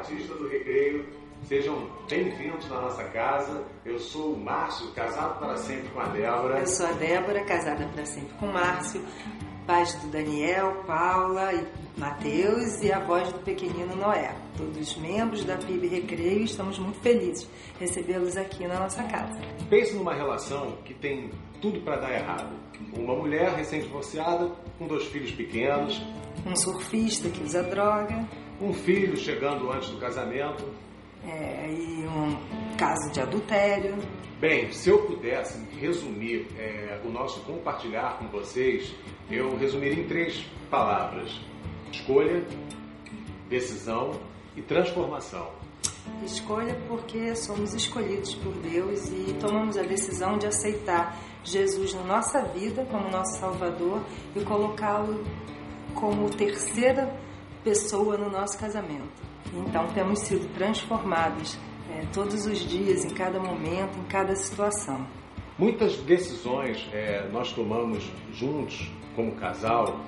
Batista do Recreio. Sejam bem-vindos na nossa casa. Eu sou o Márcio, casado para sempre com a Débora. Eu sou a Débora, casada para sempre com o Márcio, pais do Daniel, Paula e Mateus e a voz do pequenino Noé. Todos membros da PIB Recreio estamos muito felizes recebê-los aqui na nossa casa. Pense numa relação que tem tudo para dar errado. Uma mulher recém-divorciada com dois filhos pequenos, Um surfista que usa droga um filho chegando antes do casamento. é, e um caso de adultério. Bem, se eu pudesse resumir é, o nosso compartilhar com vocês, eu resumiria em três palavras: escolha, decisão e transformação. Escolha porque somos escolhidos por Deus e tomamos a decisão de aceitar Jesus na nossa vida como nosso Salvador e colocá-lo como terceira pessoa no nosso casamento. Então temos sido transformados eh, todos os dias, em cada momento, em cada situação. Muitas decisões é, nós tomamos juntos, como casal,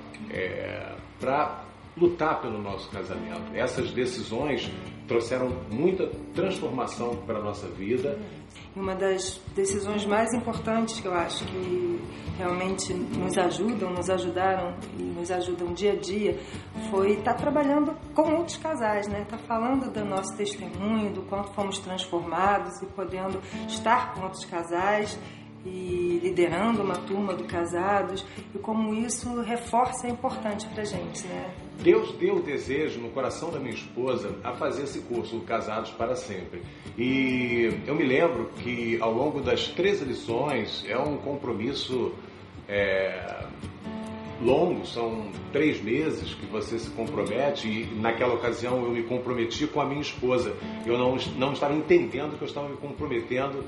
para lutar pelo nosso casamento. Essas decisões trouxeram muita transformação para a nossa vida. Uma das decisões mais importantes que eu acho que realmente nos ajudam, nos ajudaram e nos ajudam dia a dia foi estar trabalhando com outros casais, né? Estar falando do nosso testemunho, do quanto fomos transformados e podendo estar com outros casais e liderando uma turma de casados e como isso reforça é importante para gente, né? Deus deu o desejo no coração da minha esposa a fazer esse curso, Casados para Sempre. E eu me lembro que ao longo das três lições é um compromisso é, longo, são três meses que você se compromete e naquela ocasião eu me comprometi com a minha esposa. Eu não, não estava entendendo que eu estava me comprometendo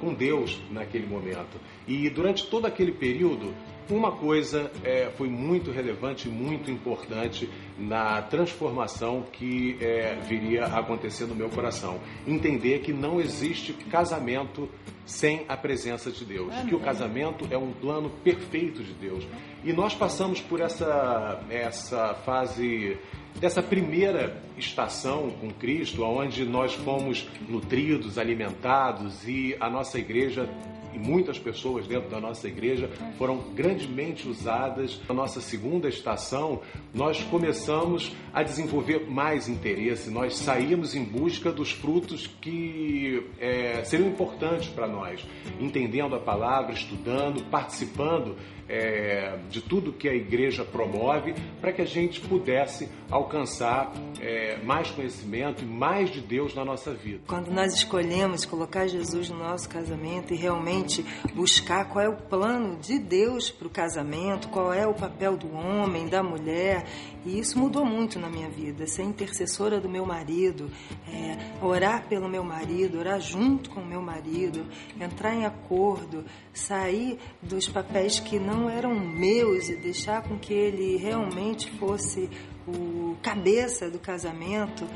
com Deus naquele momento. E durante todo aquele período, uma coisa é, foi muito relevante, muito importante na transformação que é, viria a acontecer no meu coração. Entender que não existe casamento sem a presença de Deus, que o casamento é um plano perfeito de Deus. E nós passamos por essa, essa fase dessa primeira estação com Cristo, onde nós fomos nutridos, alimentados e a nossa igreja e muitas pessoas dentro da nossa igreja foram grandemente usadas. Na nossa segunda estação, nós começamos a desenvolver mais interesse, nós saímos em busca dos frutos que é, seriam importantes para nós, entendendo a palavra, estudando, participando é, de tudo que a igreja promove, para que a gente pudesse alcançar é, mais conhecimento e mais de Deus na nossa vida. Quando nós escolhemos colocar Jesus no nosso casamento e realmente buscar qual é o plano de Deus para o casamento, qual é o papel do homem, da mulher, e isso mudou muito na minha vida. Ser intercessora do meu marido, é, orar pelo meu marido, orar junto com o meu marido, entrar em acordo, sair dos papéis que não eram meus e deixar com que ele realmente fosse o cabeça do casamento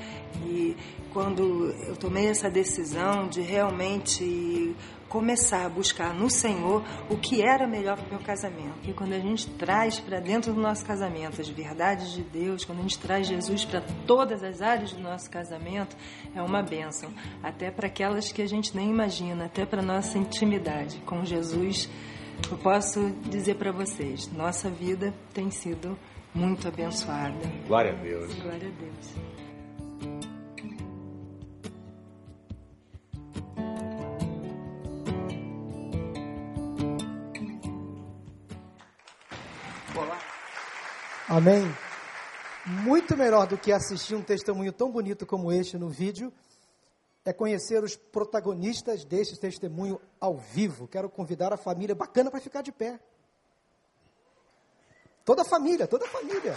e quando eu tomei essa decisão de realmente começar a buscar no Senhor o que era melhor para o meu casamento. E quando a gente traz para dentro do nosso casamento as verdades de Deus, quando a gente traz Jesus para todas as áreas do nosso casamento, é uma bênção, até para aquelas que a gente nem imagina, até para nossa intimidade com Jesus. Eu posso dizer para vocês, nossa vida tem sido muito abençoada. Glória a Deus. Glória a Deus. Amém? Muito melhor do que assistir um testemunho tão bonito como este no vídeo é conhecer os protagonistas deste testemunho ao vivo. Quero convidar a família bacana para ficar de pé. Toda a família, toda a família.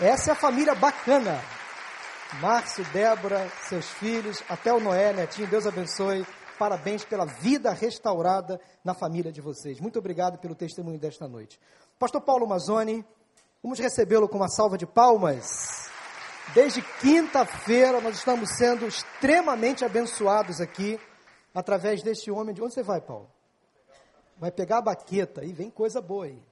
Essa é a família bacana. Márcio, Débora, seus filhos, até o Noé, netinho, Deus abençoe. Parabéns pela vida restaurada na família de vocês. Muito obrigado pelo testemunho desta noite. Pastor Paulo Mazzoni, vamos recebê-lo com uma salva de palmas. Desde quinta-feira nós estamos sendo extremamente abençoados aqui através deste homem. De onde você vai, Paulo? Vai pegar a baqueta e vem coisa boa aí.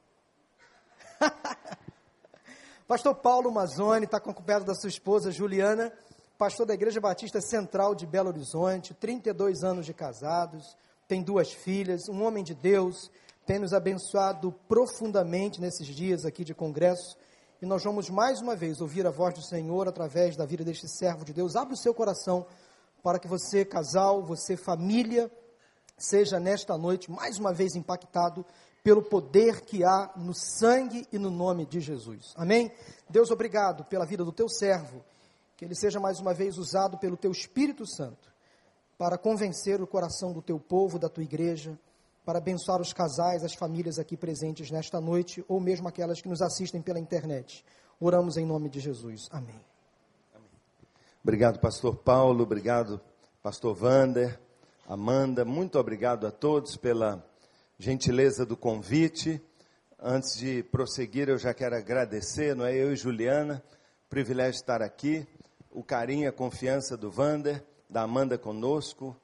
Pastor Paulo Mazzoni está acompanhado da sua esposa Juliana, pastor da Igreja Batista Central de Belo Horizonte, 32 anos de casados, tem duas filhas, um homem de Deus, tem nos abençoado profundamente nesses dias aqui de congresso. E nós vamos mais uma vez ouvir a voz do Senhor através da vida deste servo de Deus. Abre o seu coração para que você, casal, você, família, seja nesta noite mais uma vez impactado pelo poder que há no sangue e no nome de Jesus. Amém? Deus, obrigado pela vida do teu servo, que ele seja mais uma vez usado pelo teu Espírito Santo para convencer o coração do teu povo, da tua igreja, para abençoar os casais, as famílias aqui presentes nesta noite, ou mesmo aquelas que nos assistem pela internet. Oramos em nome de Jesus. Amém. Obrigado, pastor Paulo, obrigado, pastor Vander, Amanda, muito obrigado a todos pela gentileza do convite. Antes de prosseguir, eu já quero agradecer, não é? Eu e Juliana, privilégio de estar aqui, o carinho, a confiança do Vander, da Amanda conosco,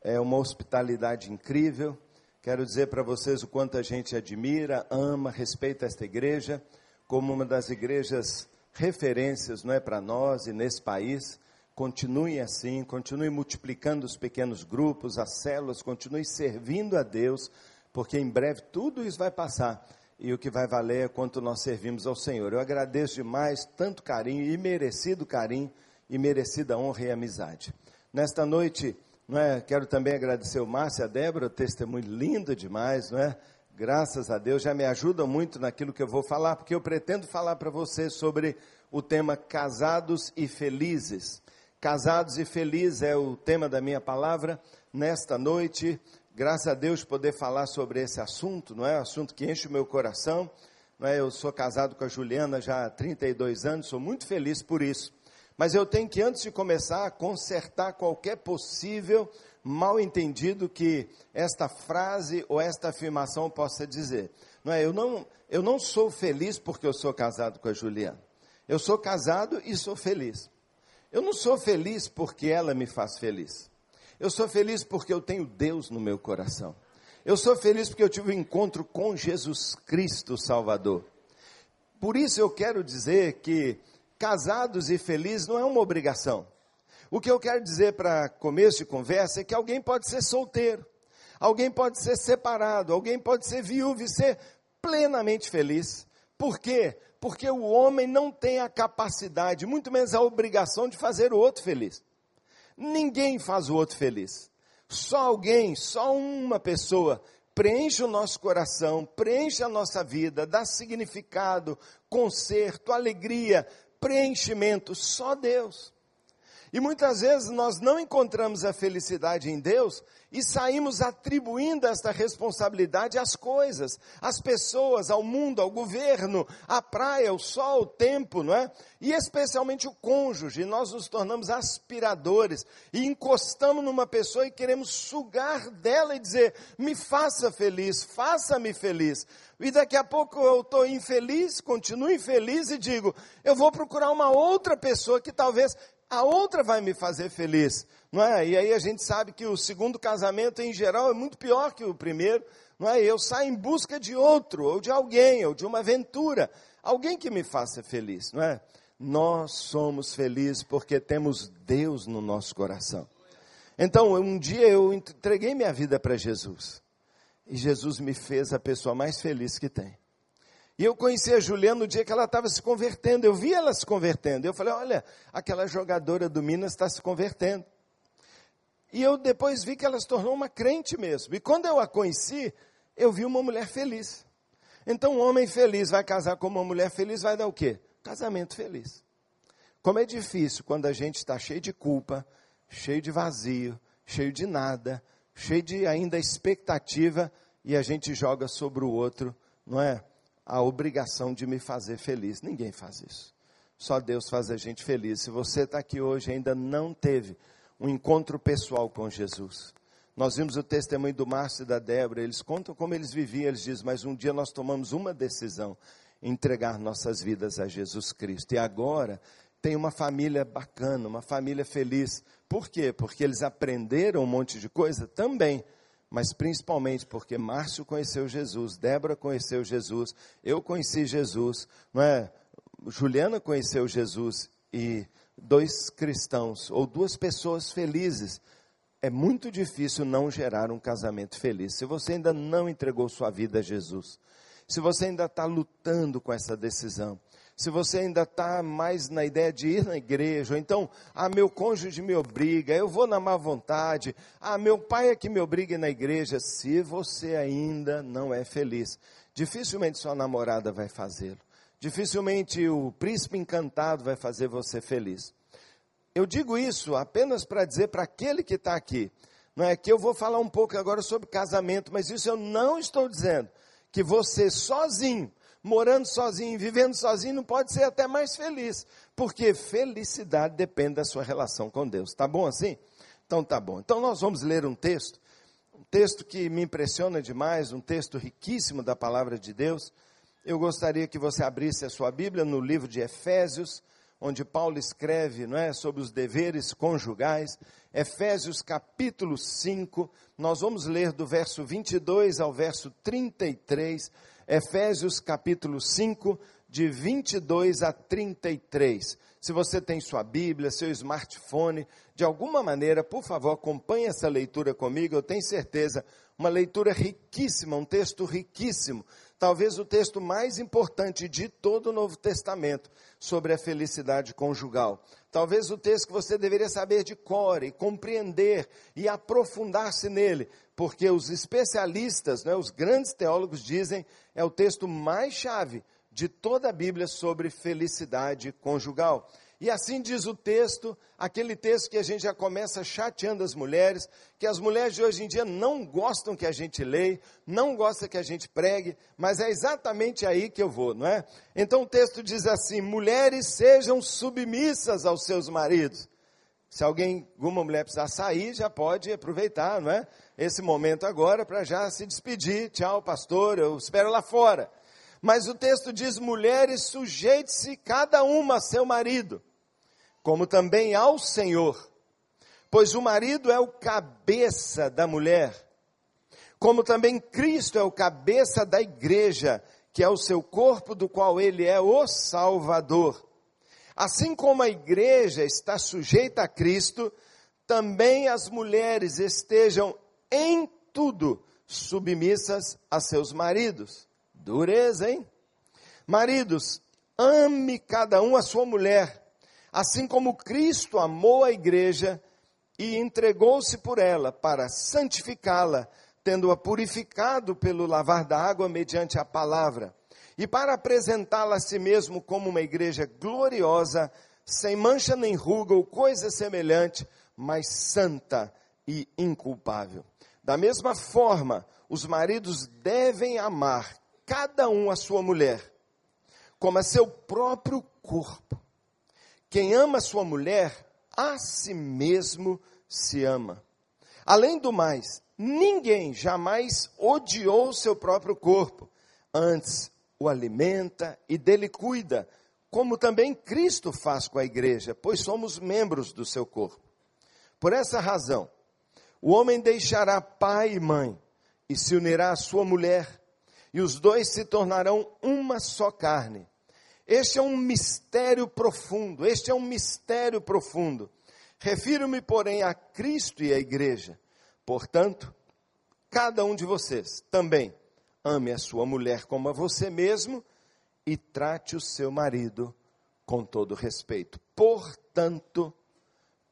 é uma hospitalidade incrível. Quero dizer para vocês o quanto a gente admira, ama, respeita esta igreja como uma das igrejas referências, não é para nós e nesse país. Continue assim, continue multiplicando os pequenos grupos, as células, continue servindo a Deus, porque em breve tudo isso vai passar e o que vai valer é quanto nós servimos ao Senhor. Eu agradeço demais tanto carinho e merecido carinho e merecida honra e amizade. Nesta noite não é? Quero também agradecer o Márcio e a Débora, testemunho lindo demais, não é? Graças a Deus, já me ajudam muito naquilo que eu vou falar, porque eu pretendo falar para você sobre o tema casados e felizes. Casados e felizes é o tema da minha palavra nesta noite. Graças a Deus poder falar sobre esse assunto, não é? Assunto que enche o meu coração. Não é? Eu sou casado com a Juliana já há 32 anos, sou muito feliz por isso. Mas eu tenho que, antes de começar, consertar qualquer possível mal entendido que esta frase ou esta afirmação possa dizer. Não é? eu, não, eu não sou feliz porque eu sou casado com a Juliana. Eu sou casado e sou feliz. Eu não sou feliz porque ela me faz feliz. Eu sou feliz porque eu tenho Deus no meu coração. Eu sou feliz porque eu tive um encontro com Jesus Cristo Salvador. Por isso eu quero dizer que casados e felizes não é uma obrigação. O que eu quero dizer para começo de conversa é que alguém pode ser solteiro, alguém pode ser separado, alguém pode ser viúvo e ser plenamente feliz. Por quê? Porque o homem não tem a capacidade, muito menos a obrigação de fazer o outro feliz. Ninguém faz o outro feliz. Só alguém, só uma pessoa preenche o nosso coração, preenche a nossa vida, dá significado, conserto, alegria, preenchimento, só Deus. E muitas vezes nós não encontramos a felicidade em Deus e saímos atribuindo esta responsabilidade às coisas, às pessoas, ao mundo, ao governo, à praia, ao sol, ao tempo, não é? E especialmente o cônjuge. Nós nos tornamos aspiradores e encostamos numa pessoa e queremos sugar dela e dizer: me faça feliz, faça-me feliz. E daqui a pouco eu estou infeliz, continuo infeliz e digo: eu vou procurar uma outra pessoa que talvez a outra vai me fazer feliz, não é? E aí a gente sabe que o segundo casamento em geral é muito pior que o primeiro, não é? Eu saio em busca de outro, ou de alguém, ou de uma aventura, alguém que me faça feliz, não é? Nós somos felizes porque temos Deus no nosso coração. Então, um dia eu entreguei minha vida para Jesus. E Jesus me fez a pessoa mais feliz que tem. E eu conheci a Juliana no dia que ela estava se convertendo. Eu vi ela se convertendo. Eu falei: olha, aquela jogadora do Minas está se convertendo. E eu depois vi que ela se tornou uma crente mesmo. E quando eu a conheci, eu vi uma mulher feliz. Então, um homem feliz vai casar com uma mulher feliz, vai dar o quê? Casamento feliz. Como é difícil quando a gente está cheio de culpa, cheio de vazio, cheio de nada, cheio de ainda expectativa e a gente joga sobre o outro, não é? A obrigação de me fazer feliz. Ninguém faz isso. Só Deus faz a gente feliz. Se você está aqui hoje e ainda não teve um encontro pessoal com Jesus, nós vimos o testemunho do Márcio e da Débora, eles contam como eles viviam, eles dizem, mas um dia nós tomamos uma decisão, entregar nossas vidas a Jesus Cristo. E agora tem uma família bacana, uma família feliz. Por quê? Porque eles aprenderam um monte de coisa também, mas principalmente porque Márcio conheceu Jesus, Débora conheceu Jesus, eu conheci Jesus, não é? Juliana conheceu Jesus e dois cristãos ou duas pessoas felizes, é muito difícil não gerar um casamento feliz. Se você ainda não entregou sua vida a Jesus, se você ainda está lutando com essa decisão, se você ainda está mais na ideia de ir na igreja, ou então, ah, meu cônjuge me obriga, eu vou na má vontade, ah, meu pai é que me obriga na igreja, se você ainda não é feliz, dificilmente sua namorada vai fazê-lo, dificilmente o príncipe encantado vai fazer você feliz. Eu digo isso apenas para dizer para aquele que está aqui, não é que eu vou falar um pouco agora sobre casamento, mas isso eu não estou dizendo. Que você sozinho morando sozinho, vivendo sozinho, não pode ser até mais feliz, porque felicidade depende da sua relação com Deus. Tá bom assim? Então tá bom. Então nós vamos ler um texto, um texto que me impressiona demais, um texto riquíssimo da palavra de Deus. Eu gostaria que você abrisse a sua Bíblia no livro de Efésios, onde Paulo escreve, não é, sobre os deveres conjugais. Efésios capítulo 5, nós vamos ler do verso 22 ao verso 33 Efésios capítulo 5, de 22 a 33. Se você tem sua Bíblia, seu smartphone, de alguma maneira, por favor, acompanhe essa leitura comigo. Eu tenho certeza, uma leitura riquíssima, um texto riquíssimo. Talvez o texto mais importante de todo o Novo Testamento sobre a felicidade conjugal. Talvez o texto que você deveria saber de cor e compreender e aprofundar-se nele, porque os especialistas, né, os grandes teólogos dizem, é o texto mais chave de toda a Bíblia sobre felicidade conjugal. E assim diz o texto, aquele texto que a gente já começa chateando as mulheres, que as mulheres de hoje em dia não gostam que a gente leia, não gostam que a gente pregue, mas é exatamente aí que eu vou, não é? Então o texto diz assim: mulheres sejam submissas aos seus maridos. Se alguém, alguma mulher precisar sair, já pode aproveitar, não é? Esse momento agora para já se despedir. Tchau, pastor, eu espero lá fora. Mas o texto diz: mulheres, sujeite-se cada uma a seu marido, como também ao Senhor, pois o marido é o cabeça da mulher, como também Cristo é o cabeça da igreja, que é o seu corpo, do qual ele é o Salvador. Assim como a igreja está sujeita a Cristo, também as mulheres estejam em tudo submissas a seus maridos. Dureza, hein? Maridos, ame cada um a sua mulher, assim como Cristo amou a igreja e entregou-se por ela para santificá-la, tendo-a purificado pelo lavar da água mediante a palavra, e para apresentá-la a si mesmo como uma igreja gloriosa, sem mancha nem ruga ou coisa semelhante, mas santa e inculpável. Da mesma forma, os maridos devem amar cada um a sua mulher, como a seu próprio corpo. Quem ama sua mulher, a si mesmo se ama. Além do mais, ninguém jamais odiou seu próprio corpo, antes o alimenta e dele cuida, como também Cristo faz com a igreja, pois somos membros do seu corpo. Por essa razão, o homem deixará pai e mãe e se unirá à sua mulher, e os dois se tornarão uma só carne. Este é um mistério profundo, este é um mistério profundo. Refiro-me, porém, a Cristo e à igreja. Portanto, cada um de vocês também ame a sua mulher como a você mesmo e trate o seu marido com todo respeito. Portanto,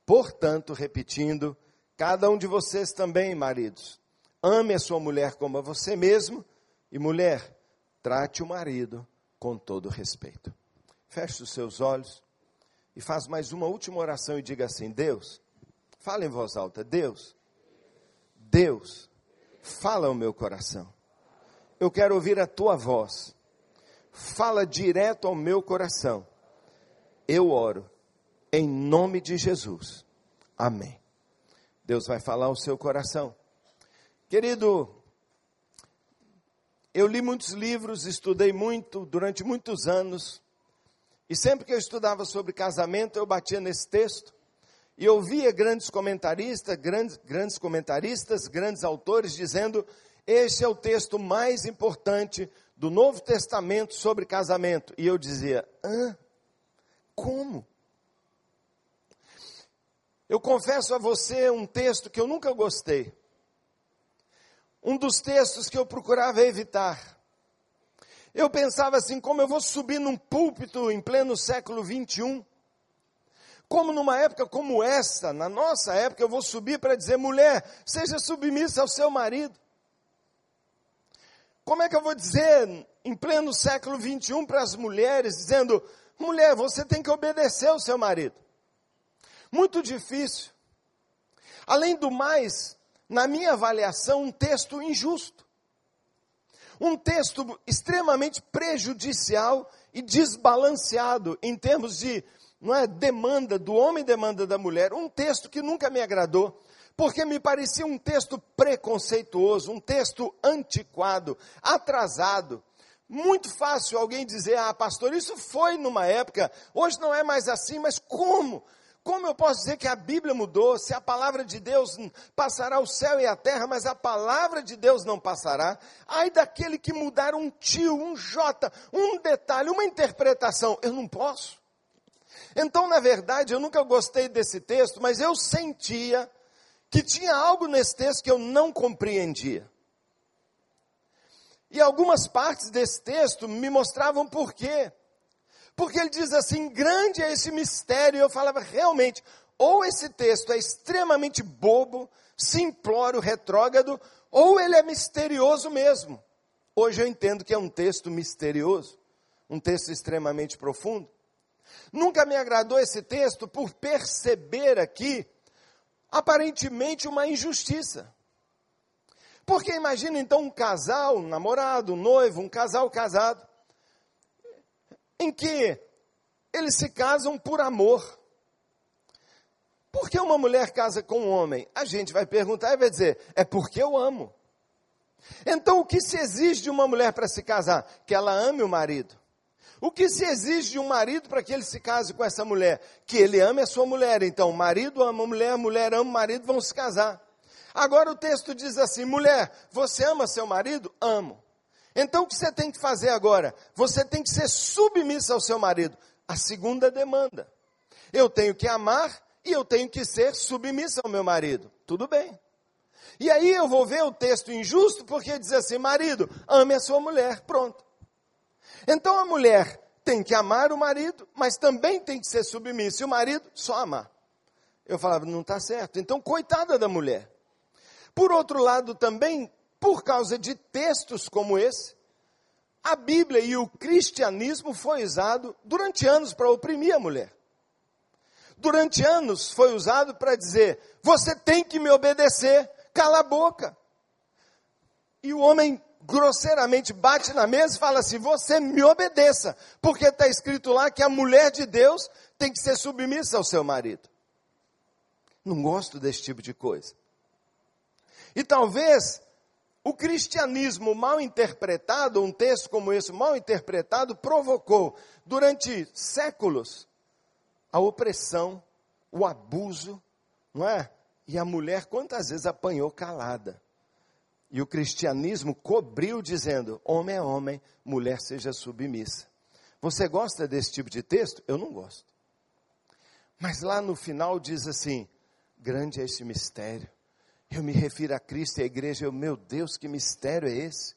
portanto, repetindo, Cada um de vocês também, maridos, ame a sua mulher como a você mesmo, e mulher, trate o marido com todo respeito. Feche os seus olhos e faz mais uma última oração e diga assim: Deus, fala em voz alta, Deus, Deus, fala ao meu coração. Eu quero ouvir a tua voz. Fala direto ao meu coração. Eu oro em nome de Jesus. Amém. Deus vai falar ao seu coração. Querido, eu li muitos livros, estudei muito durante muitos anos, e sempre que eu estudava sobre casamento, eu batia nesse texto e ouvia grandes comentaristas, grandes, grandes comentaristas, grandes autores dizendo: este é o texto mais importante do Novo Testamento sobre casamento. E eu dizia: hã? Como? Eu confesso a você um texto que eu nunca gostei. Um dos textos que eu procurava evitar. Eu pensava assim: como eu vou subir num púlpito em pleno século 21? Como numa época como essa, na nossa época, eu vou subir para dizer: mulher, seja submissa ao seu marido. Como é que eu vou dizer em pleno século 21 para as mulheres, dizendo: mulher, você tem que obedecer ao seu marido? Muito difícil. Além do mais, na minha avaliação, um texto injusto. Um texto extremamente prejudicial e desbalanceado em termos de não é, demanda do homem demanda da mulher. Um texto que nunca me agradou, porque me parecia um texto preconceituoso, um texto antiquado, atrasado. Muito fácil alguém dizer, ah, pastor, isso foi numa época, hoje não é mais assim, mas como? Como eu posso dizer que a Bíblia mudou, se a palavra de Deus passará o céu e a terra, mas a palavra de Deus não passará? Ai daquele que mudar um tio, um jota, um detalhe, uma interpretação, eu não posso. Então, na verdade, eu nunca gostei desse texto, mas eu sentia que tinha algo nesse texto que eu não compreendia. E algumas partes desse texto me mostravam por quê. Porque ele diz assim: grande é esse mistério. E eu falava, realmente, ou esse texto é extremamente bobo, simplório, retrógrado, ou ele é misterioso mesmo. Hoje eu entendo que é um texto misterioso, um texto extremamente profundo. Nunca me agradou esse texto por perceber aqui, aparentemente, uma injustiça. Porque imagina então um casal, um namorado, um noivo, um casal casado, em que eles se casam por amor. Por que uma mulher casa com um homem? A gente vai perguntar e vai dizer: é porque eu amo. Então, o que se exige de uma mulher para se casar? Que ela ame o marido. O que se exige de um marido para que ele se case com essa mulher? Que ele ame a sua mulher. Então, o marido ama a mulher, a mulher ama o marido, vão se casar. Agora o texto diz assim: mulher, você ama seu marido? Amo. Então o que você tem que fazer agora? Você tem que ser submissa ao seu marido. A segunda demanda. Eu tenho que amar e eu tenho que ser submissa ao meu marido. Tudo bem. E aí eu vou ver o texto injusto porque diz assim: marido, ame a sua mulher. Pronto. Então a mulher tem que amar o marido, mas também tem que ser submissa. E o marido só amar. Eu falava, não está certo. Então, coitada da mulher. Por outro lado, também por causa de textos como esse, a Bíblia e o cristianismo foi usado durante anos para oprimir a mulher. Durante anos foi usado para dizer: você tem que me obedecer, cala a boca. E o homem grosseiramente bate na mesa e fala assim: você me obedeça, porque está escrito lá que a mulher de Deus tem que ser submissa ao seu marido. Não gosto desse tipo de coisa. E talvez o cristianismo mal interpretado, um texto como esse mal interpretado, provocou durante séculos a opressão, o abuso, não é? E a mulher quantas vezes apanhou calada. E o cristianismo cobriu dizendo: homem é homem, mulher seja submissa. Você gosta desse tipo de texto? Eu não gosto. Mas lá no final diz assim: grande é esse mistério eu me refiro a Cristo e a igreja, eu, meu Deus, que mistério é esse?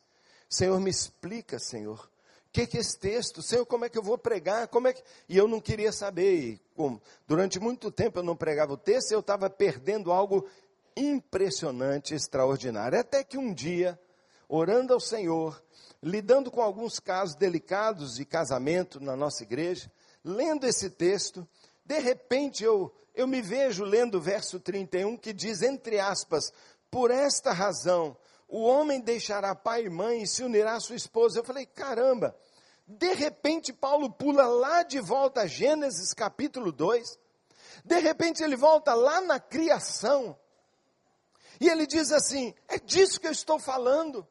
Senhor, me explica, Senhor. O que, que é esse texto? Senhor, como é que eu vou pregar? Como é que... E eu não queria saber. Como, durante muito tempo eu não pregava o texto, eu estava perdendo algo impressionante, extraordinário. Até que um dia, orando ao Senhor, lidando com alguns casos delicados de casamento na nossa igreja, lendo esse texto, de repente eu eu me vejo lendo o verso 31 que diz, entre aspas, por esta razão, o homem deixará pai e mãe e se unirá à sua esposa. Eu falei, caramba, de repente Paulo pula lá de volta a Gênesis capítulo 2, de repente ele volta lá na criação, e ele diz assim: é disso que eu estou falando.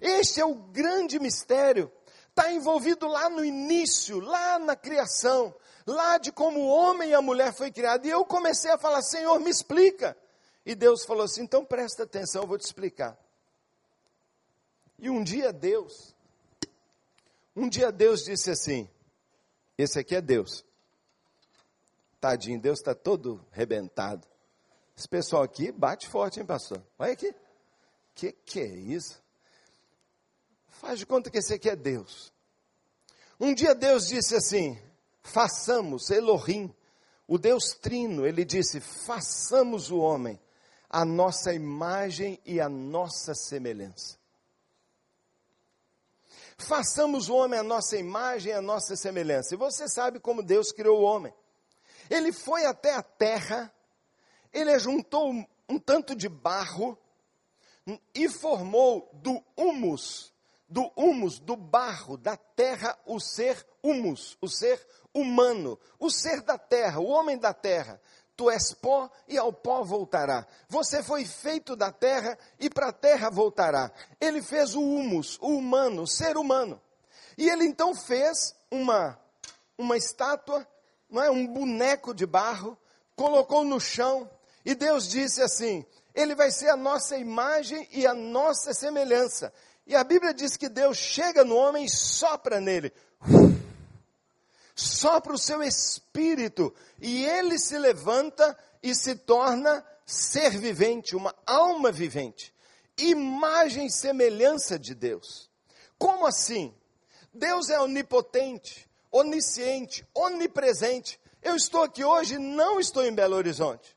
Este é o grande mistério. Está envolvido lá no início, lá na criação lá de como o homem e a mulher foi criado. E eu comecei a falar, Senhor, me explica. E Deus falou assim: então presta atenção, eu vou te explicar. E um dia Deus, Um dia Deus disse assim: Esse aqui é Deus. Tadinho, Deus está todo rebentado. Esse pessoal aqui bate forte, hein, pastor? Olha aqui. Que que é isso? Faz de conta que esse aqui é Deus. Um dia Deus disse assim: façamos, Elohim, o Deus Trino, ele disse: façamos o homem a nossa imagem e a nossa semelhança. Façamos o homem a nossa imagem e a nossa semelhança. E você sabe como Deus criou o homem. Ele foi até a terra, ele ajuntou um, um tanto de barro e formou do humus, do humus, do barro, da terra, o ser humus, o ser humano, o ser da terra, o homem da terra. Tu és pó e ao pó voltará. Você foi feito da terra e para a terra voltará. Ele fez o humus, o humano, o ser humano. E ele então fez uma, uma estátua, não é? um boneco de barro, colocou no chão, e Deus disse assim: Ele vai ser a nossa imagem e a nossa semelhança. E a Bíblia diz que Deus chega no homem e sopra nele. Sopra o seu espírito e ele se levanta e se torna ser vivente, uma alma vivente. Imagem e semelhança de Deus. Como assim? Deus é onipotente, onisciente, onipresente. Eu estou aqui hoje, não estou em Belo Horizonte.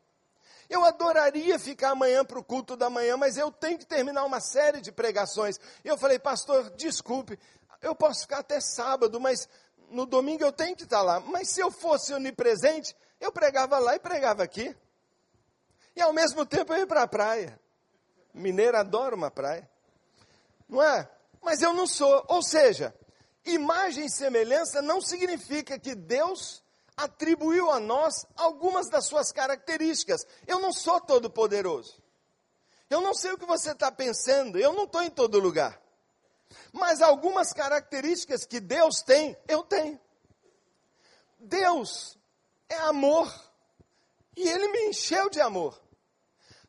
Eu adoraria ficar amanhã para o culto da manhã, mas eu tenho que terminar uma série de pregações. Eu falei, pastor, desculpe, eu posso ficar até sábado, mas no domingo eu tenho que estar lá. Mas se eu fosse onipresente, eu pregava lá e pregava aqui. E ao mesmo tempo eu ia para a praia. Mineiro adora uma praia. Não é? Mas eu não sou. Ou seja, imagem e semelhança não significa que Deus atribuiu a nós algumas das suas características. Eu não sou todo poderoso. Eu não sei o que você está pensando, eu não estou em todo lugar. Mas algumas características que Deus tem, eu tenho. Deus é amor. E Ele me encheu de amor.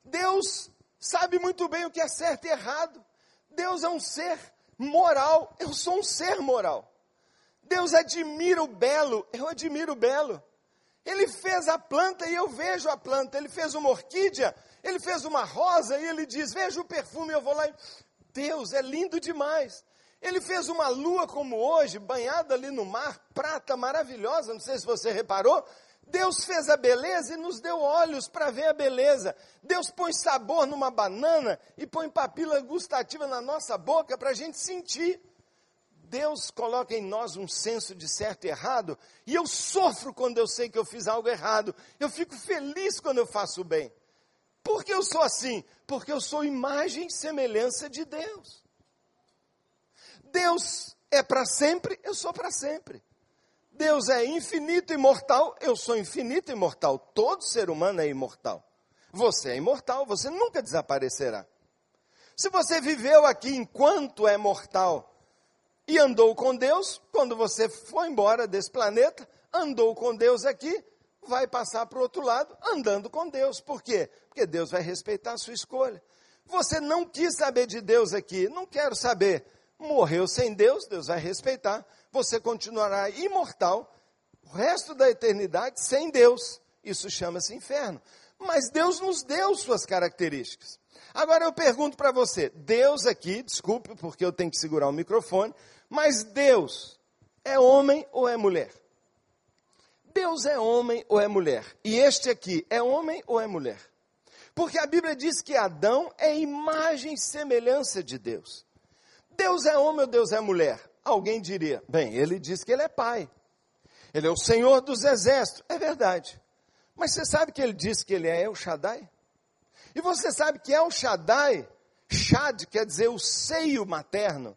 Deus sabe muito bem o que é certo e errado. Deus é um ser moral. Eu sou um ser moral. Deus admira o belo, eu admiro o belo. Ele fez a planta e eu vejo a planta. Ele fez uma orquídea, ele fez uma rosa e ele diz: Veja o perfume, eu vou lá e. Deus é lindo demais. Ele fez uma lua como hoje, banhada ali no mar, prata maravilhosa, não sei se você reparou. Deus fez a beleza e nos deu olhos para ver a beleza. Deus põe sabor numa banana e põe papila gustativa na nossa boca para a gente sentir. Deus coloca em nós um senso de certo e errado, e eu sofro quando eu sei que eu fiz algo errado. Eu fico feliz quando eu faço bem. Por que eu sou assim? Porque eu sou imagem e semelhança de Deus. Deus é para sempre, eu sou para sempre. Deus é infinito e imortal, eu sou infinito e imortal. Todo ser humano é imortal. Você é imortal, você nunca desaparecerá. Se você viveu aqui enquanto é mortal, e andou com Deus, quando você foi embora desse planeta, andou com Deus aqui, vai passar para o outro lado andando com Deus. Por quê? Porque Deus vai respeitar a sua escolha. Você não quis saber de Deus aqui, não quero saber. Morreu sem Deus, Deus vai respeitar. Você continuará imortal o resto da eternidade sem Deus. Isso chama-se inferno. Mas Deus nos deu suas características. Agora eu pergunto para você: Deus aqui, desculpe porque eu tenho que segurar o microfone, mas Deus é homem ou é mulher? Deus é homem ou é mulher? E este aqui é homem ou é mulher? Porque a Bíblia diz que Adão é imagem e semelhança de Deus. Deus é homem ou Deus é mulher? Alguém diria, bem, ele diz que ele é pai. Ele é o Senhor dos exércitos. É verdade. Mas você sabe que ele diz que ele é El Shaddai? E você sabe que El Shaddai, Shad quer dizer o seio materno.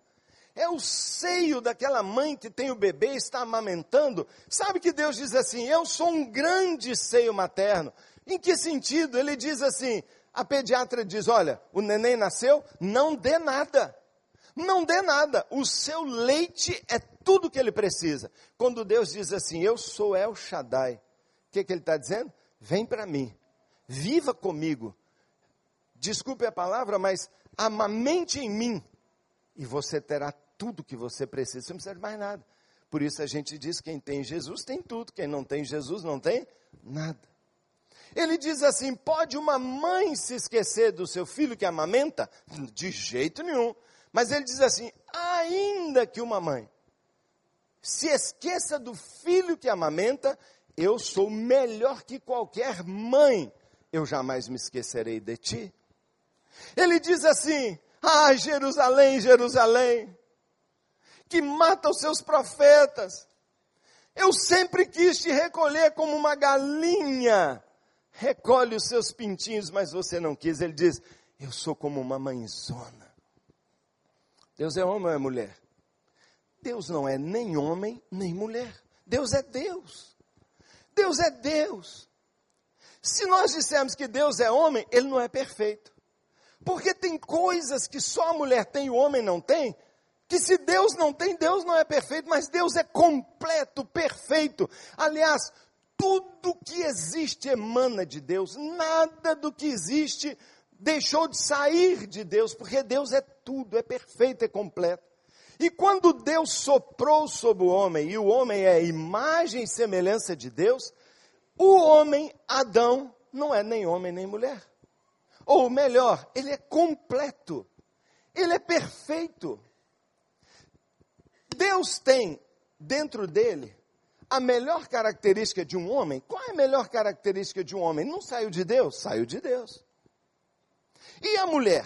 É o seio daquela mãe que tem o bebê está amamentando. Sabe que Deus diz assim: Eu sou um grande seio materno. Em que sentido? Ele diz assim: a pediatra diz: Olha, o neném nasceu, não dê nada. Não dê nada. O seu leite é tudo que ele precisa. Quando Deus diz assim: Eu sou El Shaddai, o que, que ele está dizendo? Vem para mim, viva comigo. Desculpe a palavra, mas amamente em mim e você terá tudo que você precisa, você não precisa de mais nada. Por isso a gente diz: quem tem Jesus tem tudo, quem não tem Jesus não tem nada. Ele diz assim: pode uma mãe se esquecer do seu filho que amamenta? De jeito nenhum. Mas ele diz assim: ainda que uma mãe se esqueça do filho que amamenta, eu sou melhor que qualquer mãe, eu jamais me esquecerei de ti. Ele diz assim: Ah, Jerusalém, Jerusalém, que mata os seus profetas. Eu sempre quis te recolher como uma galinha. Recolhe os seus pintinhos, mas você não quis. Ele diz: Eu sou como uma mãezona. Deus é homem ou é mulher? Deus não é nem homem nem mulher. Deus é Deus. Deus é Deus. Se nós dissermos que Deus é homem, ele não é perfeito. Porque tem coisas que só a mulher tem e o homem não tem, que se Deus não tem, Deus não é perfeito, mas Deus é completo, perfeito. Aliás, tudo que existe emana de Deus, nada do que existe deixou de sair de Deus, porque Deus é tudo, é perfeito, é completo. E quando Deus soprou sobre o homem, e o homem é imagem e semelhança de Deus, o homem, Adão, não é nem homem nem mulher. Ou melhor, ele é completo. Ele é perfeito. Deus tem dentro dele a melhor característica de um homem. Qual é a melhor característica de um homem? Não saiu de Deus? Saiu de Deus. E a mulher?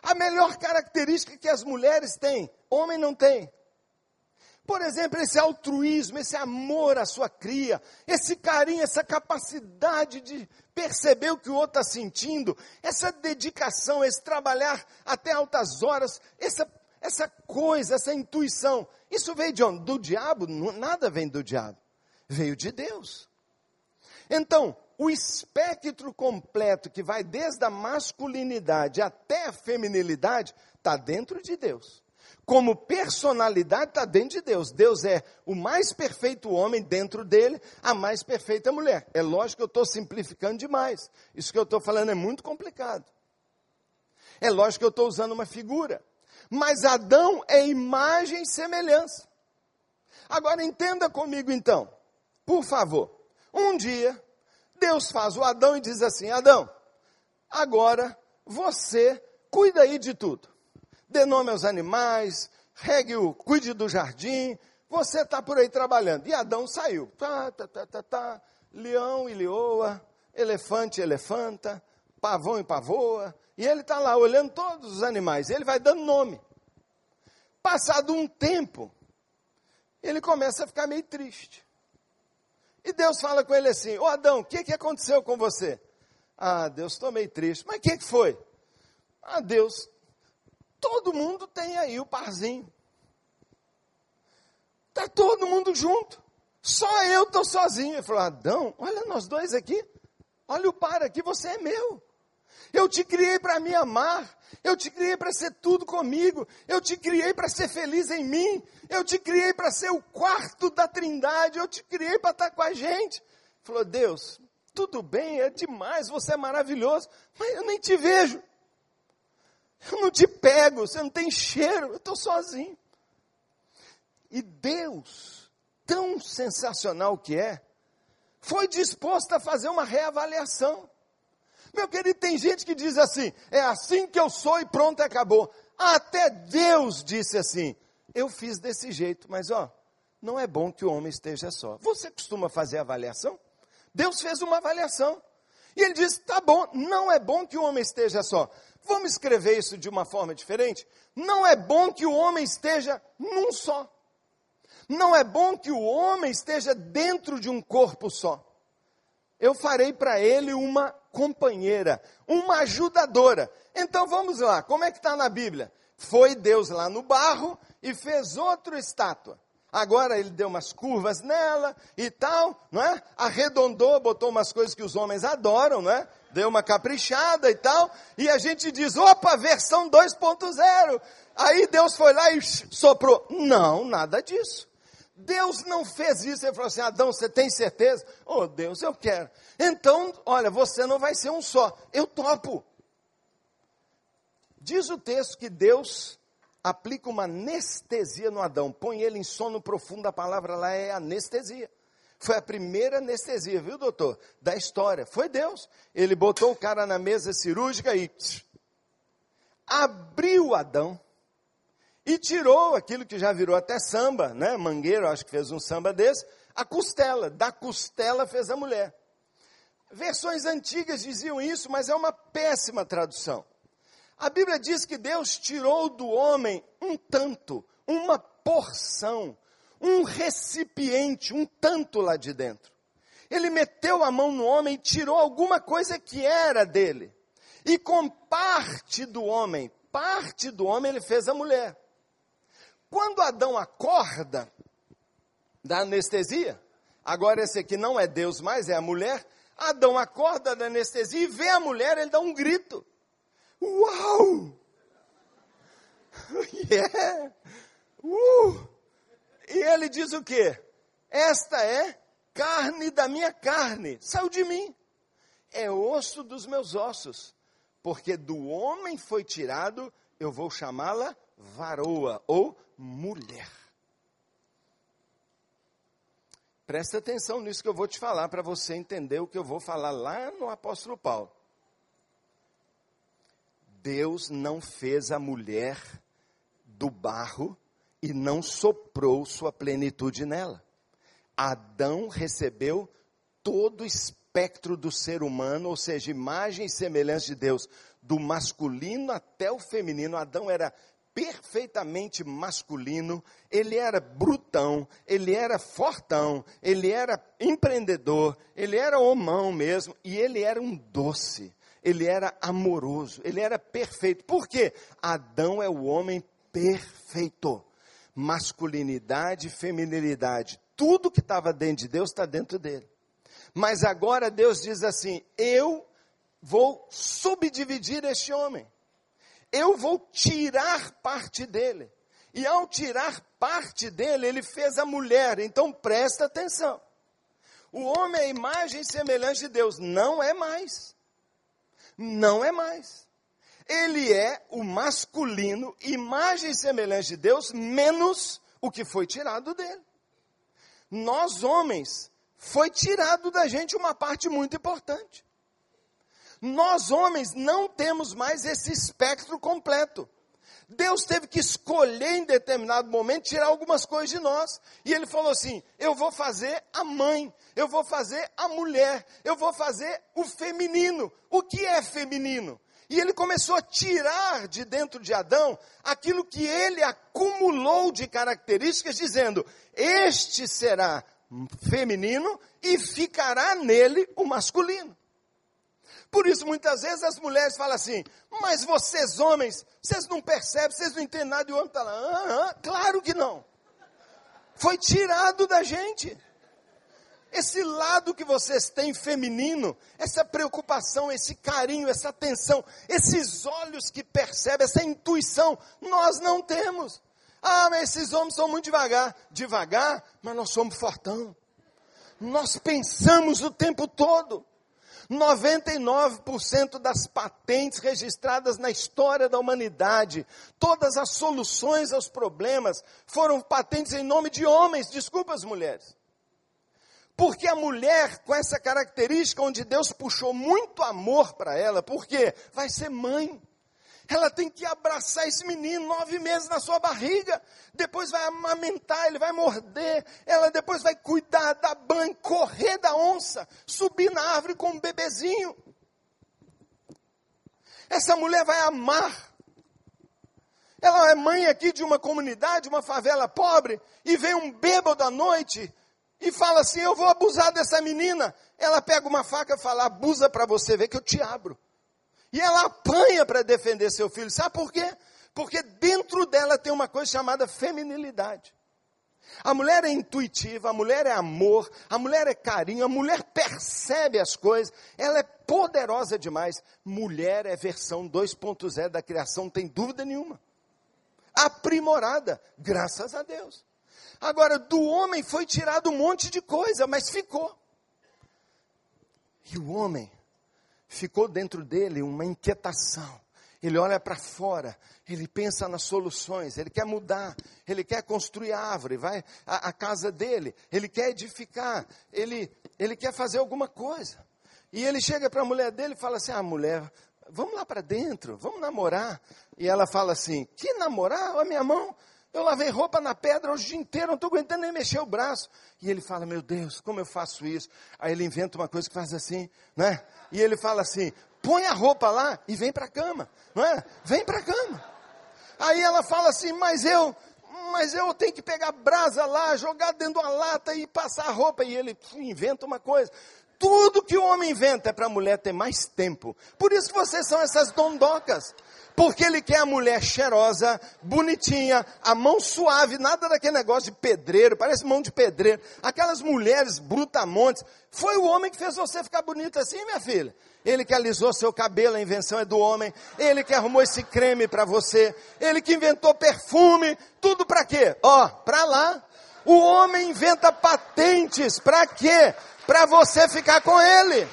A melhor característica que as mulheres têm, homem não tem. Por exemplo, esse altruísmo, esse amor à sua cria, esse carinho, essa capacidade de perceber o que o outro está sentindo, essa dedicação, esse trabalhar até altas horas, essa, essa coisa, essa intuição. Isso veio de onde? Do diabo? Nada vem do diabo. Veio de Deus. Então, o espectro completo que vai desde a masculinidade até a feminilidade está dentro de Deus como personalidade está dentro de Deus. Deus é o mais perfeito homem dentro dele, a mais perfeita mulher. É lógico que eu estou simplificando demais. Isso que eu estou falando é muito complicado. É lógico que eu estou usando uma figura. Mas Adão é imagem e semelhança. Agora entenda comigo então, por favor. Um dia, Deus faz o Adão e diz assim: Adão, agora você cuida aí de tudo dê nome aos animais, regue o, cuide do jardim, você está por aí trabalhando. E Adão saiu. Tá, tá, tá, tá, tá. Leão e leoa, elefante e elefanta, pavão e pavoa. E ele está lá olhando todos os animais. Ele vai dando nome. Passado um tempo, ele começa a ficar meio triste. E Deus fala com ele assim: Ô Adão, o que, que aconteceu com você? Ah, Deus, estou meio triste. Mas o que, que foi? Ah, Deus, Todo mundo tem aí o parzinho. Está todo mundo junto. Só eu estou sozinho. Ele falou: Adão, olha nós dois aqui. Olha o par aqui, você é meu. Eu te criei para me amar. Eu te criei para ser tudo comigo. Eu te criei para ser feliz em mim. Eu te criei para ser o quarto da trindade. Eu te criei para estar tá com a gente. Falou, Deus, tudo bem, é demais, você é maravilhoso, mas eu nem te vejo. Eu não te pego, você não tem cheiro, eu estou sozinho. E Deus, tão sensacional que é, foi disposto a fazer uma reavaliação. Meu querido, tem gente que diz assim: é assim que eu sou e pronto, acabou. Até Deus disse assim: eu fiz desse jeito, mas ó, não é bom que o homem esteja só. Você costuma fazer avaliação? Deus fez uma avaliação. E ele disse: tá bom, não é bom que o homem esteja só. Vamos escrever isso de uma forma diferente? Não é bom que o homem esteja num só. Não é bom que o homem esteja dentro de um corpo só. Eu farei para ele uma companheira, uma ajudadora. Então vamos lá, como é que está na Bíblia? Foi Deus lá no barro e fez outra estátua. Agora ele deu umas curvas nela e tal, não é? Arredondou, botou umas coisas que os homens adoram, não é? deu uma caprichada e tal, e a gente diz, opa, versão 2.0. Aí Deus foi lá e soprou. Não, nada disso. Deus não fez isso. Ele falou assim: Adão, você tem certeza? Oh, Deus, eu quero. Então, olha, você não vai ser um só. Eu topo. Diz o texto que Deus aplica uma anestesia no Adão, põe ele em sono profundo, a palavra lá é anestesia. Foi a primeira anestesia, viu, doutor? Da história. Foi Deus. Ele botou o cara na mesa cirúrgica e abriu Adão e tirou aquilo que já virou até samba, né? Mangueiro, acho que fez um samba desse, a costela. Da costela fez a mulher. Versões antigas diziam isso, mas é uma péssima tradução. A Bíblia diz que Deus tirou do homem um tanto, uma porção, um recipiente, um tanto lá de dentro. Ele meteu a mão no homem e tirou alguma coisa que era dele. E com parte do homem, parte do homem ele fez a mulher. Quando Adão acorda da anestesia, agora esse aqui não é Deus mais, é a mulher, Adão acorda da anestesia e vê a mulher, ele dá um grito. Uau! Yeah! Uh! E ele diz o quê? Esta é carne da minha carne, saiu de mim. É osso dos meus ossos. Porque do homem foi tirado, eu vou chamá-la varoa ou mulher. Presta atenção nisso que eu vou te falar para você entender o que eu vou falar lá no apóstolo Paulo. Deus não fez a mulher do barro e não soprou sua plenitude nela. Adão recebeu todo o espectro do ser humano, ou seja, imagem e semelhança de Deus, do masculino até o feminino. Adão era perfeitamente masculino, ele era brutão, ele era fortão, ele era empreendedor, ele era homão mesmo, e ele era um doce, ele era amoroso, ele era perfeito. Por quê? Adão é o homem perfeito. Masculinidade, feminilidade, tudo que estava dentro de Deus está dentro dele. Mas agora Deus diz assim: eu vou subdividir este homem eu vou tirar parte dele. E ao tirar parte dele, ele fez a mulher. Então presta atenção. O homem é imagem e semelhança de Deus. Não é mais. Não é mais. Ele é o masculino, imagem e semelhança de Deus, menos o que foi tirado dele. Nós, homens, foi tirado da gente uma parte muito importante. Nós, homens, não temos mais esse espectro completo. Deus teve que escolher em determinado momento tirar algumas coisas de nós. E ele falou assim: eu vou fazer a mãe, eu vou fazer a mulher, eu vou fazer o feminino. O que é feminino? E ele começou a tirar de dentro de Adão aquilo que ele acumulou de características, dizendo: este será feminino e ficará nele o masculino. Por isso, muitas vezes as mulheres falam assim: Mas vocês, homens, vocês não percebem, vocês não entendem nada. E o homem está lá: ah, ah, Claro que não. Foi tirado da gente. Esse lado que vocês têm feminino, essa preocupação, esse carinho, essa atenção, esses olhos que percebem, essa intuição, nós não temos. Ah, mas esses homens são muito devagar. Devagar, mas nós somos fortão. Nós pensamos o tempo todo. 99% das patentes registradas na história da humanidade, todas as soluções aos problemas foram patentes em nome de homens, desculpa as mulheres. Porque a mulher, com essa característica, onde Deus puxou muito amor para ela, porque vai ser mãe. Ela tem que abraçar esse menino nove meses na sua barriga, depois vai amamentar, ele vai morder, ela depois vai cuidar, dar banho, correr da onça, subir na árvore com um bebezinho. Essa mulher vai amar. Ela é mãe aqui de uma comunidade, uma favela pobre, e vem um bêbado à noite e fala assim: Eu vou abusar dessa menina. Ela pega uma faca e fala: Abusa para você ver que eu te abro. E ela apanha para defender seu filho. Sabe por quê? Porque dentro dela tem uma coisa chamada feminilidade. A mulher é intuitiva, a mulher é amor, a mulher é carinho, a mulher percebe as coisas, ela é poderosa demais. Mulher é versão 2.0 da criação, não tem dúvida nenhuma. Aprimorada, graças a Deus. Agora, do homem foi tirado um monte de coisa, mas ficou. E o homem ficou dentro dele uma inquietação. ele olha para fora, ele pensa nas soluções, ele quer mudar, ele quer construir árvore, vai a, a casa dele, ele quer edificar, ele, ele quer fazer alguma coisa. E ele chega para a mulher dele e fala assim: Ah, mulher, vamos lá para dentro, vamos namorar. E ela fala assim: Que namorar? Olha minha mão. Eu lavei roupa na pedra o dia inteiro, não estou aguentando nem mexer o braço. E ele fala, meu Deus, como eu faço isso? Aí ele inventa uma coisa que faz assim, né? E ele fala assim, põe a roupa lá e vem para a cama, não é? Vem para a cama. Aí ela fala assim, mas eu, mas eu tenho que pegar brasa lá, jogar dentro da lata e passar a roupa. E ele inventa uma coisa. Tudo que o homem inventa é para a mulher ter mais tempo. Por isso que vocês são essas dondocas. Porque ele quer a mulher cheirosa, bonitinha, a mão suave, nada daquele negócio de pedreiro, parece mão de pedreiro. Aquelas mulheres brutamontes. Foi o homem que fez você ficar bonita assim, minha filha. Ele que alisou seu cabelo, a invenção é do homem. Ele que arrumou esse creme para você. Ele que inventou perfume. Tudo para quê? Ó, para lá. O homem inventa patentes. Para quê? Para você ficar com ele.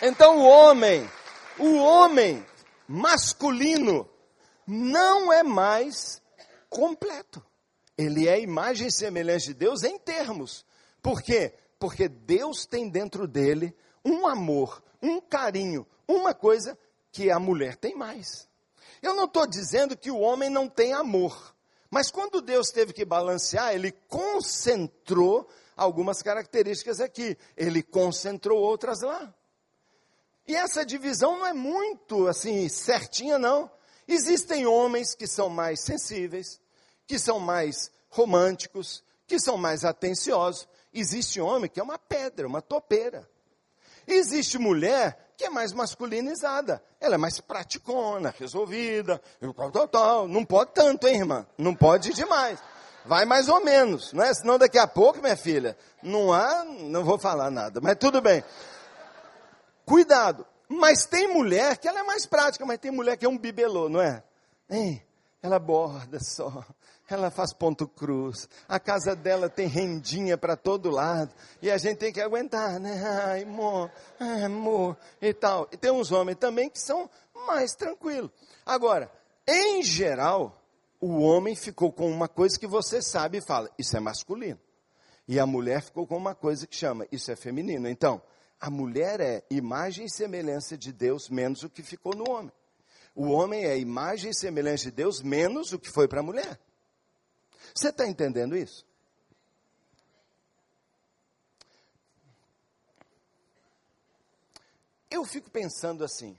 Então o homem o homem masculino não é mais completo. Ele é imagem e semelhança de Deus em termos. Por quê? Porque Deus tem dentro dele um amor, um carinho, uma coisa que a mulher tem mais. Eu não estou dizendo que o homem não tem amor. Mas quando Deus teve que balancear, ele concentrou algumas características aqui. Ele concentrou outras lá. E essa divisão não é muito assim certinha, não. Existem homens que são mais sensíveis, que são mais românticos, que são mais atenciosos. Existe homem que é uma pedra, uma topeira. Existe mulher que é mais masculinizada. Ela é mais praticona, resolvida, tal, tal. Não pode tanto, hein, irmã? Não pode demais. Vai mais ou menos, não é? Senão daqui a pouco, minha filha, não há, não vou falar nada, mas tudo bem. Cuidado. Mas tem mulher que ela é mais prática, mas tem mulher que é um bibelô, não é? Hein? Ela borda só. Ela faz ponto cruz. A casa dela tem rendinha para todo lado. E a gente tem que aguentar, né? Ai, amor, amor, e tal. E tem uns homens também que são mais tranquilos. Agora, em geral, o homem ficou com uma coisa que você sabe e fala, isso é masculino. E a mulher ficou com uma coisa que chama, isso é feminino. Então, a mulher é imagem e semelhança de Deus menos o que ficou no homem. O homem é imagem e semelhança de Deus menos o que foi para a mulher. Você está entendendo isso? Eu fico pensando assim.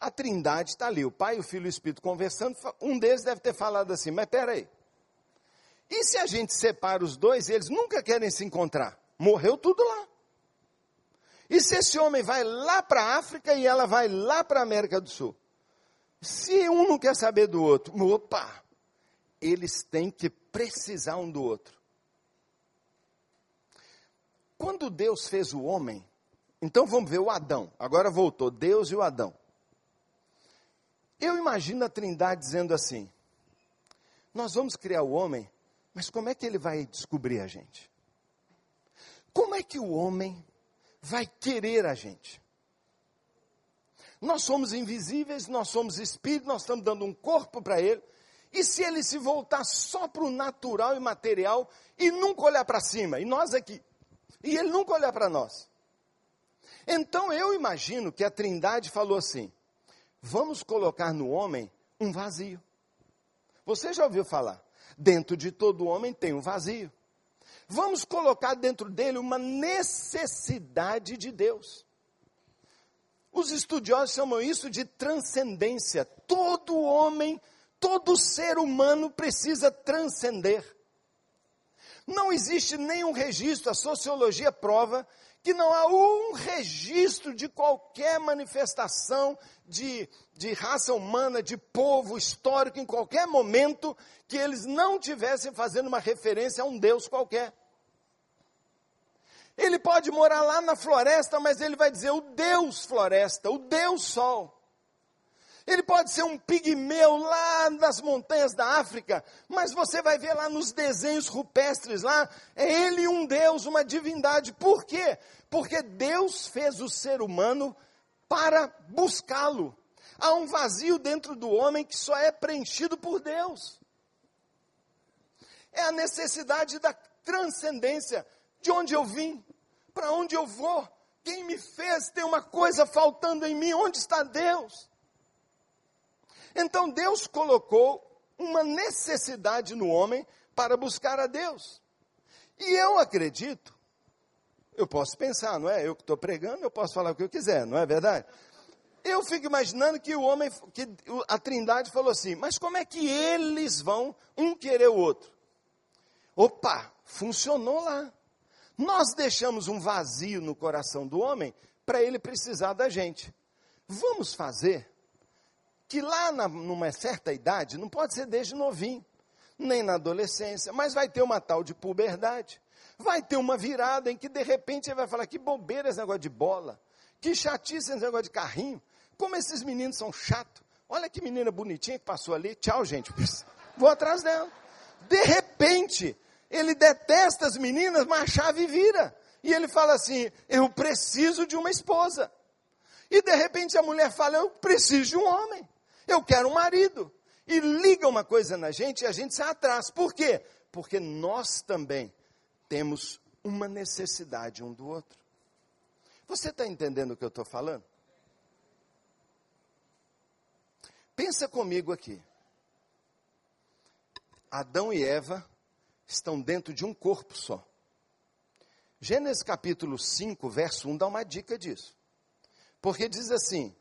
A trindade está ali, o Pai, o Filho e o Espírito conversando. Um deles deve ter falado assim: Mas peraí. E se a gente separa os dois, eles nunca querem se encontrar? Morreu tudo lá. E se esse homem vai lá para a África e ela vai lá para a América do Sul? Se um não quer saber do outro, opa, eles têm que precisar um do outro. Quando Deus fez o homem, então vamos ver o Adão. Agora voltou Deus e o Adão. Eu imagino a Trindade dizendo assim: Nós vamos criar o homem, mas como é que ele vai descobrir a gente? Como é que o homem vai querer a gente? Nós somos invisíveis, nós somos espírito, nós estamos dando um corpo para ele. E se ele se voltar só para o natural e material e nunca olhar para cima, e nós aqui, e ele nunca olhar para nós? Então eu imagino que a Trindade falou assim: vamos colocar no homem um vazio. Você já ouviu falar? Dentro de todo homem tem um vazio. Vamos colocar dentro dele uma necessidade de Deus. Os estudiosos chamam isso de transcendência. Todo homem, todo ser humano precisa transcender. Não existe nenhum registro, a sociologia prova que não há um registro de qualquer manifestação de, de raça humana, de povo histórico, em qualquer momento, que eles não tivessem fazendo uma referência a um Deus qualquer. Ele pode morar lá na floresta, mas ele vai dizer o Deus floresta, o Deus sol. Ele pode ser um pigmeu lá nas montanhas da África, mas você vai ver lá nos desenhos rupestres lá, é ele um Deus, uma divindade. Por quê? Porque Deus fez o ser humano para buscá-lo. Há um vazio dentro do homem que só é preenchido por Deus. É a necessidade da transcendência. De onde eu vim? Para onde eu vou? Quem me fez? Tem uma coisa faltando em mim. Onde está Deus? Então Deus colocou uma necessidade no homem para buscar a Deus. E eu acredito, eu posso pensar, não é? Eu que estou pregando, eu posso falar o que eu quiser, não é verdade? Eu fico imaginando que o homem, que a trindade falou assim, mas como é que eles vão um querer o outro? Opa, funcionou lá. Nós deixamos um vazio no coração do homem para ele precisar da gente. Vamos fazer que lá na, numa certa idade, não pode ser desde novinho, nem na adolescência, mas vai ter uma tal de puberdade. Vai ter uma virada em que de repente ele vai falar: que bobeira esse negócio de bola, que chatice esse negócio de carrinho, como esses meninos são chatos. Olha que menina bonitinha que passou ali, tchau gente, vou atrás dela. De repente, ele detesta as meninas, mas a chave vira. E ele fala assim: eu preciso de uma esposa. E de repente a mulher fala: eu preciso de um homem. Eu quero um marido. E liga uma coisa na gente e a gente sai atrás. Por quê? Porque nós também temos uma necessidade um do outro. Você está entendendo o que eu estou falando? Pensa comigo aqui. Adão e Eva estão dentro de um corpo só. Gênesis capítulo 5, verso 1 dá uma dica disso. Porque diz assim: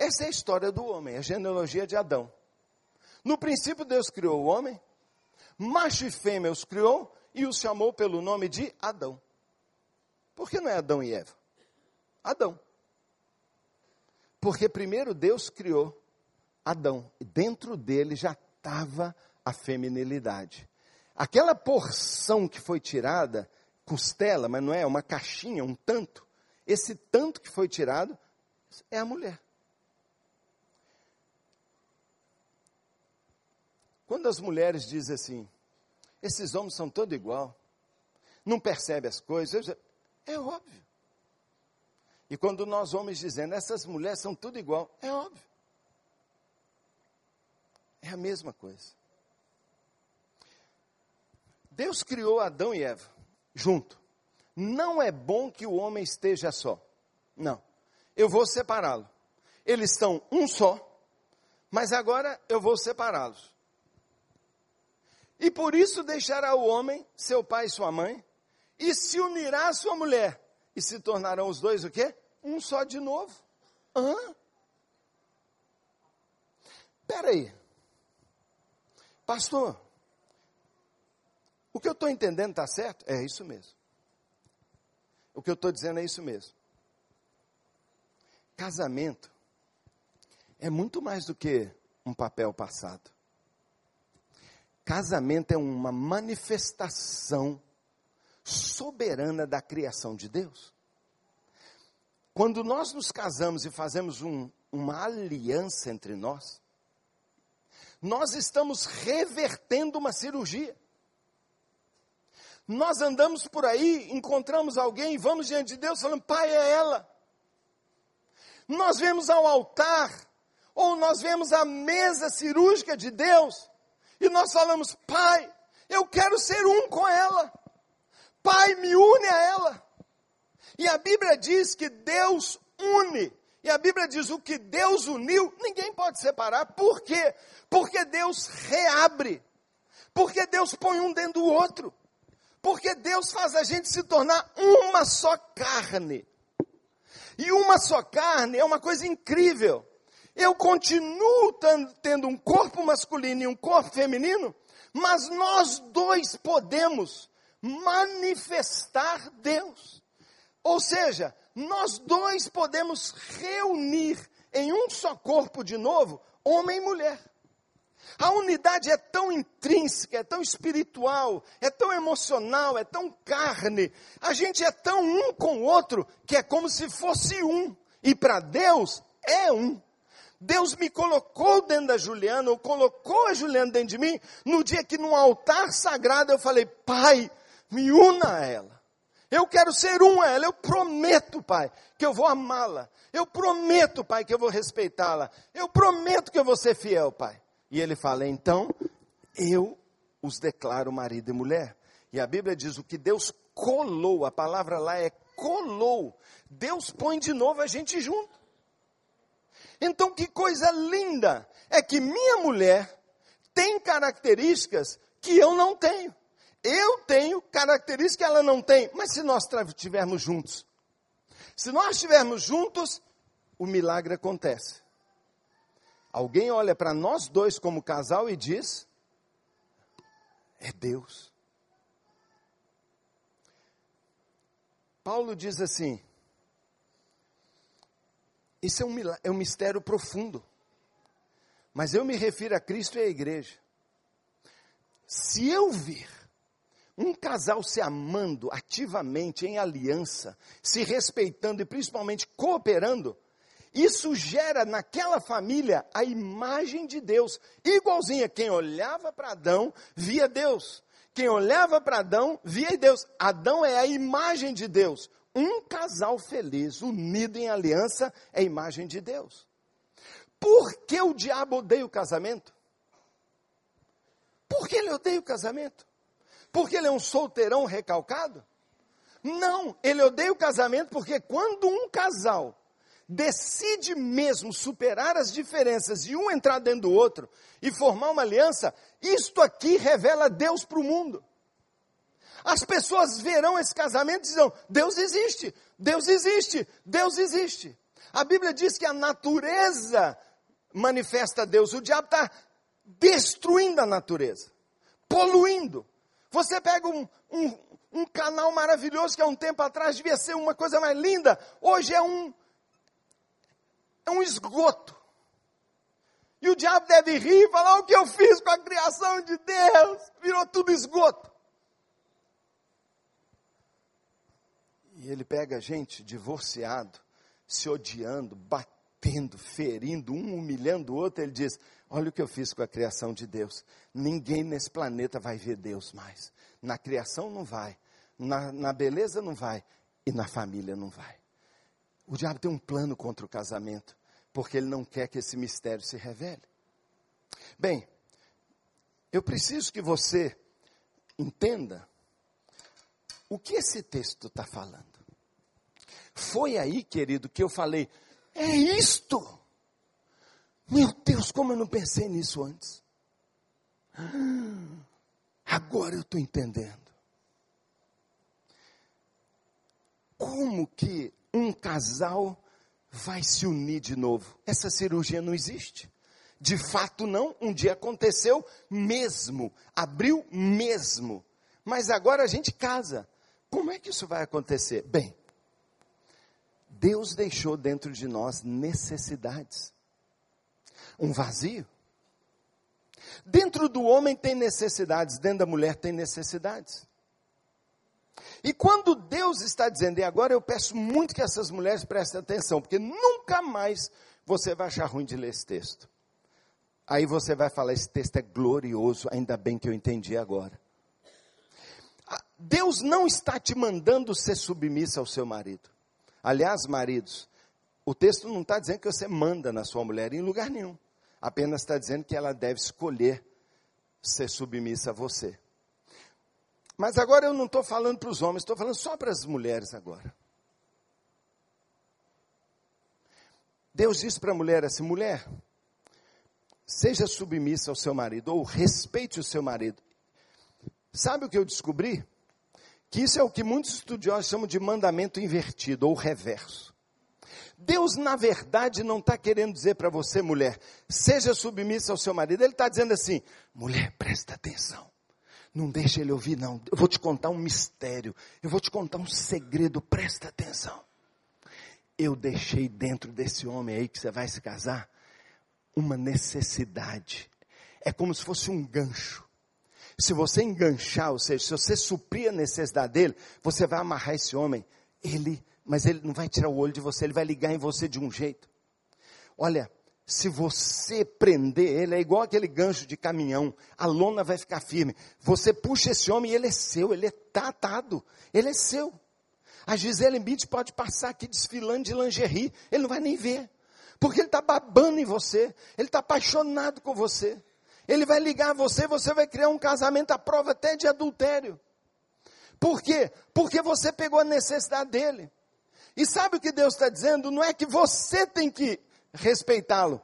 essa é a história do homem, a genealogia de Adão. No princípio, Deus criou o homem, macho e fêmea os criou e os chamou pelo nome de Adão. Por que não é Adão e Eva? Adão. Porque primeiro Deus criou Adão, e dentro dele já estava a feminilidade. Aquela porção que foi tirada, costela, mas não é, uma caixinha, um tanto, esse tanto que foi tirado é a mulher. Quando as mulheres dizem assim, esses homens são todos igual, não percebe as coisas, é óbvio. E quando nós homens dizendo, essas mulheres são tudo igual, é óbvio. É a mesma coisa. Deus criou Adão e Eva junto. Não é bom que o homem esteja só. Não. Eu vou separá-lo. Eles estão um só, mas agora eu vou separá-los. E por isso deixará o homem, seu pai e sua mãe, e se unirá à sua mulher. E se tornarão os dois o quê? Um só de novo. Hã? Peraí. Pastor, o que eu estou entendendo está certo? É isso mesmo. O que eu estou dizendo é isso mesmo. Casamento é muito mais do que um papel passado. Casamento é uma manifestação soberana da criação de Deus. Quando nós nos casamos e fazemos um, uma aliança entre nós, nós estamos revertendo uma cirurgia. Nós andamos por aí, encontramos alguém, vamos diante de Deus falando, pai, é ela. Nós vemos ao altar, ou nós vemos a mesa cirúrgica de Deus, e nós falamos, Pai, eu quero ser um com ela. Pai, me une a ela. E a Bíblia diz que Deus une. E a Bíblia diz: o que Deus uniu, ninguém pode separar. Por quê? Porque Deus reabre. Porque Deus põe um dentro do outro. Porque Deus faz a gente se tornar uma só carne. E uma só carne é uma coisa incrível eu continuo tendo um corpo masculino e um corpo feminino, mas nós dois podemos manifestar Deus. Ou seja, nós dois podemos reunir em um só corpo de novo, homem e mulher. A unidade é tão intrínseca, é tão espiritual, é tão emocional, é tão carne. A gente é tão um com o outro que é como se fosse um. E para Deus é um. Deus me colocou dentro da Juliana, ou colocou a Juliana dentro de mim, no dia que num altar sagrado eu falei, Pai, me una a ela. Eu quero ser um a ela. Eu prometo, Pai, que eu vou amá-la. Eu prometo, Pai, que eu vou respeitá-la. Eu prometo que eu vou ser fiel, Pai. E ele fala: então, eu os declaro marido e mulher. E a Bíblia diz: o que Deus colou, a palavra lá é colou. Deus põe de novo a gente junto. Então, que coisa linda é que minha mulher tem características que eu não tenho. Eu tenho características que ela não tem. Mas se nós estivermos juntos, se nós estivermos juntos, o milagre acontece. Alguém olha para nós dois como casal e diz: é Deus. Paulo diz assim: isso é um, é um mistério profundo, mas eu me refiro a Cristo e à igreja. Se eu vir um casal se amando ativamente, em aliança, se respeitando e principalmente cooperando, isso gera naquela família a imagem de Deus, igualzinha. Quem olhava para Adão, via Deus. Quem olhava para Adão, via Deus. Adão é a imagem de Deus. Um casal feliz, unido em aliança, é a imagem de Deus. Por que o diabo odeia o casamento? Por que ele odeia o casamento? Porque ele é um solteirão recalcado? Não, ele odeia o casamento porque quando um casal decide mesmo superar as diferenças e um entrar dentro do outro e formar uma aliança, isto aqui revela Deus para o mundo. As pessoas verão esse casamento e dirão: Deus existe, Deus existe, Deus existe. A Bíblia diz que a natureza manifesta Deus, o diabo está destruindo a natureza, poluindo. Você pega um, um, um canal maravilhoso que há um tempo atrás devia ser uma coisa mais linda, hoje é um, é um esgoto. E o diabo deve rir e falar: o que eu fiz com a criação de Deus? Virou tudo esgoto. E ele pega gente divorciado, se odiando, batendo, ferindo, um humilhando o outro. Ele diz: Olha o que eu fiz com a criação de Deus. Ninguém nesse planeta vai ver Deus mais. Na criação não vai, na, na beleza não vai, e na família não vai. O diabo tem um plano contra o casamento porque ele não quer que esse mistério se revele. Bem, eu preciso que você entenda o que esse texto está falando. Foi aí, querido, que eu falei: é isto! Meu Deus, como eu não pensei nisso antes. Agora eu estou entendendo. Como que um casal vai se unir de novo. Essa cirurgia não existe. De fato, não. Um dia aconteceu mesmo. Abriu mesmo. Mas agora a gente casa. Como é que isso vai acontecer? Bem, Deus deixou dentro de nós necessidades. Um vazio. Dentro do homem tem necessidades, dentro da mulher tem necessidades. E quando Deus está dizendo, e agora eu peço muito que essas mulheres prestem atenção, porque nunca mais você vai achar ruim de ler esse texto. Aí você vai falar: esse texto é glorioso, ainda bem que eu entendi agora. Ah, Deus não está te mandando ser submissa ao seu marido. Aliás, maridos, o texto não está dizendo que você manda na sua mulher em lugar nenhum. Apenas está dizendo que ela deve escolher ser submissa a você. Mas agora eu não estou falando para os homens, estou falando só para as mulheres agora. Deus disse para a mulher assim: mulher, seja submissa ao seu marido, ou respeite o seu marido. Sabe o que eu descobri? Que isso é o que muitos estudiosos chamam de mandamento invertido, ou reverso. Deus, na verdade, não está querendo dizer para você, mulher, seja submissa ao seu marido. Ele está dizendo assim: mulher, presta atenção. Não deixa ele ouvir, não. Eu vou te contar um mistério. Eu vou te contar um segredo. Presta atenção. Eu deixei dentro desse homem aí que você vai se casar uma necessidade. É como se fosse um gancho. Se você enganchar, ou seja, se você suprir a necessidade dele, você vai amarrar esse homem. Ele, mas ele não vai tirar o olho de você, ele vai ligar em você de um jeito. Olha, se você prender ele, é igual aquele gancho de caminhão, a lona vai ficar firme. Você puxa esse homem e ele é seu, ele é tatado, ele é seu. A Gisele Bündchen pode passar aqui desfilando de lingerie, ele não vai nem ver. Porque ele está babando em você, ele está apaixonado com você. Ele vai ligar você, você vai criar um casamento à prova até de adultério. Por quê? Porque você pegou a necessidade dele. E sabe o que Deus está dizendo? Não é que você tem que respeitá-lo.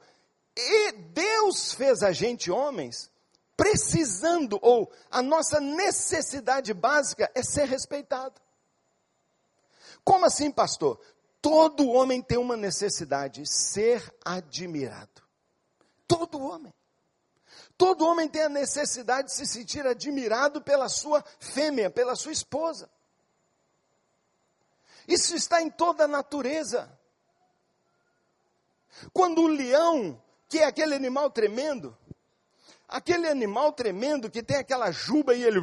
E Deus fez a gente homens precisando, ou a nossa necessidade básica é ser respeitado. Como assim, pastor? Todo homem tem uma necessidade, ser admirado. Todo homem. Todo homem tem a necessidade de se sentir admirado pela sua fêmea, pela sua esposa. Isso está em toda a natureza. Quando o leão, que é aquele animal tremendo, aquele animal tremendo que tem aquela juba e ele,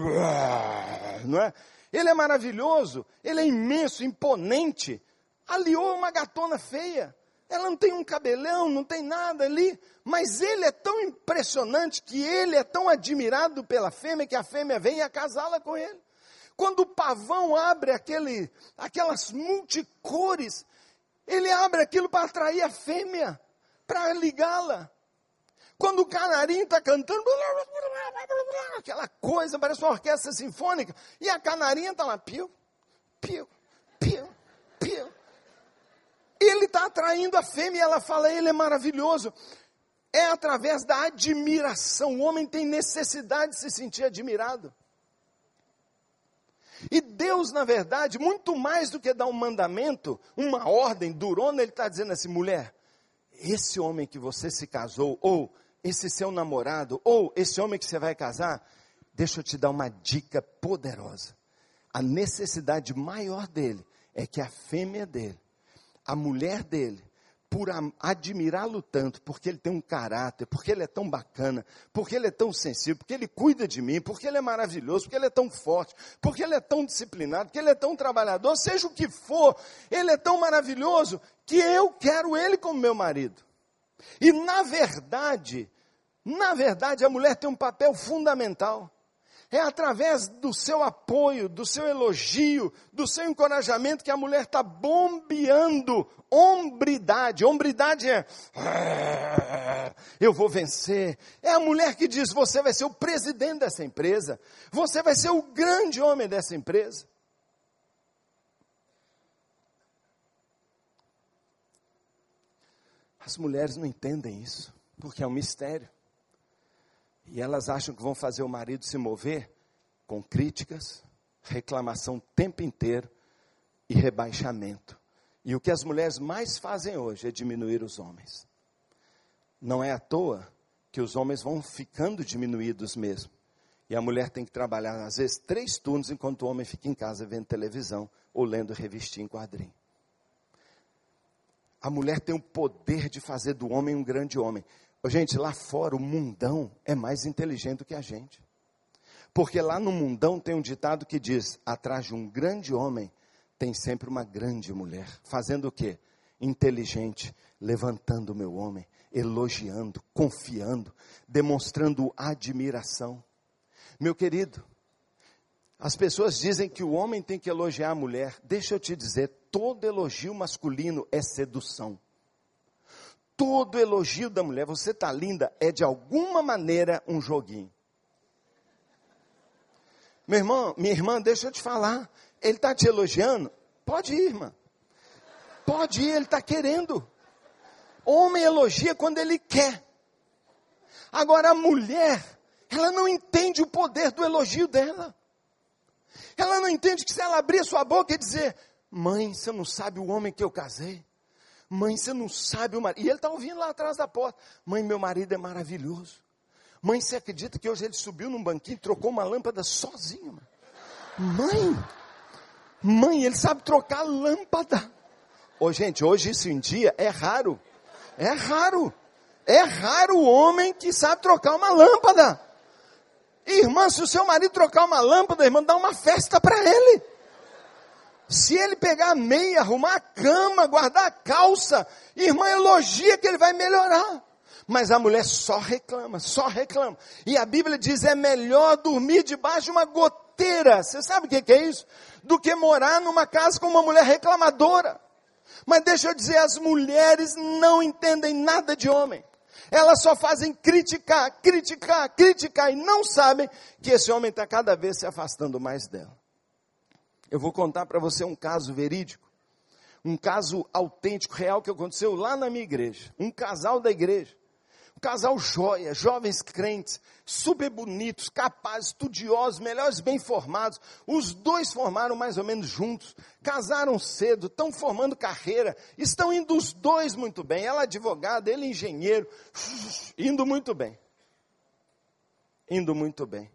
não é? Ele é maravilhoso, ele é imenso, imponente. Aliou uma gatona feia. Ela não tem um cabelão, não tem nada ali, mas ele é tão impressionante que ele é tão admirado pela fêmea que a fêmea vem acasá-la com ele. Quando o pavão abre aquele, aquelas multicores, ele abre aquilo para atrair a fêmea, para ligá-la. Quando o canarinho está cantando, aquela coisa, parece uma orquestra sinfônica, e a canarinha está lá, pio, pio, pio ele está atraindo a fêmea ela fala, ele é maravilhoso. É através da admiração. O homem tem necessidade de se sentir admirado. E Deus, na verdade, muito mais do que dar um mandamento, uma ordem durona, Ele está dizendo assim: mulher, esse homem que você se casou, ou esse seu namorado, ou esse homem que você vai casar, deixa eu te dar uma dica poderosa. A necessidade maior dele é que a fêmea dele a mulher dele, por admirá-lo tanto, porque ele tem um caráter, porque ele é tão bacana, porque ele é tão sensível, porque ele cuida de mim, porque ele é maravilhoso, porque ele é tão forte, porque ele é tão disciplinado, porque ele é tão trabalhador, seja o que for, ele é tão maravilhoso que eu quero ele como meu marido. E na verdade, na verdade, a mulher tem um papel fundamental. É através do seu apoio, do seu elogio, do seu encorajamento que a mulher está bombeando hombridade. Hombridade é eu vou vencer. É a mulher que diz: você vai ser o presidente dessa empresa, você vai ser o grande homem dessa empresa. As mulheres não entendem isso, porque é um mistério. E elas acham que vão fazer o marido se mover com críticas, reclamação o tempo inteiro e rebaixamento. E o que as mulheres mais fazem hoje é diminuir os homens. Não é à toa que os homens vão ficando diminuídos mesmo. E a mulher tem que trabalhar, às vezes, três turnos, enquanto o homem fica em casa vendo televisão ou lendo revistinha em quadrinho. A mulher tem o poder de fazer do homem um grande homem. Gente, lá fora o mundão é mais inteligente do que a gente. Porque lá no mundão tem um ditado que diz: atrás de um grande homem tem sempre uma grande mulher. Fazendo o quê? Inteligente, levantando o meu homem, elogiando, confiando, demonstrando admiração. Meu querido, as pessoas dizem que o homem tem que elogiar a mulher. Deixa eu te dizer, todo elogio masculino é sedução todo elogio da mulher, você está linda, é de alguma maneira um joguinho. Meu irmão, minha irmã, deixa eu te falar. Ele está te elogiando? Pode ir, irmã. Pode ir, ele está querendo. Homem elogia quando ele quer. Agora a mulher, ela não entende o poder do elogio dela. Ela não entende que se ela abrir sua boca e dizer: Mãe, você não sabe o homem que eu casei. Mãe, você não sabe o marido. E ele está ouvindo lá atrás da porta. Mãe, meu marido é maravilhoso. Mãe, você acredita que hoje ele subiu num banquinho e trocou uma lâmpada sozinho? Mãe, mãe, ele sabe trocar lâmpada. Ô, gente, hoje isso em dia é raro. É raro. É raro o homem que sabe trocar uma lâmpada. Irmã, se o seu marido trocar uma lâmpada, irmã, dá uma festa para ele. Se ele pegar a meia, arrumar a cama, guardar a calça, irmã, elogia que ele vai melhorar. Mas a mulher só reclama, só reclama. E a Bíblia diz: é melhor dormir debaixo de uma goteira você sabe o que é isso? Do que morar numa casa com uma mulher reclamadora. Mas deixa eu dizer, as mulheres não entendem nada de homem. Elas só fazem criticar, criticar, criticar e não sabem que esse homem está cada vez se afastando mais dela. Eu vou contar para você um caso verídico, um caso autêntico, real que aconteceu lá na minha igreja. Um casal da igreja um casal joia, jovens crentes, super bonitos, capazes, estudiosos, melhores bem formados. Os dois formaram mais ou menos juntos, casaram cedo, estão formando carreira, estão indo os dois muito bem. Ela advogada, ele engenheiro, indo muito bem. Indo muito bem.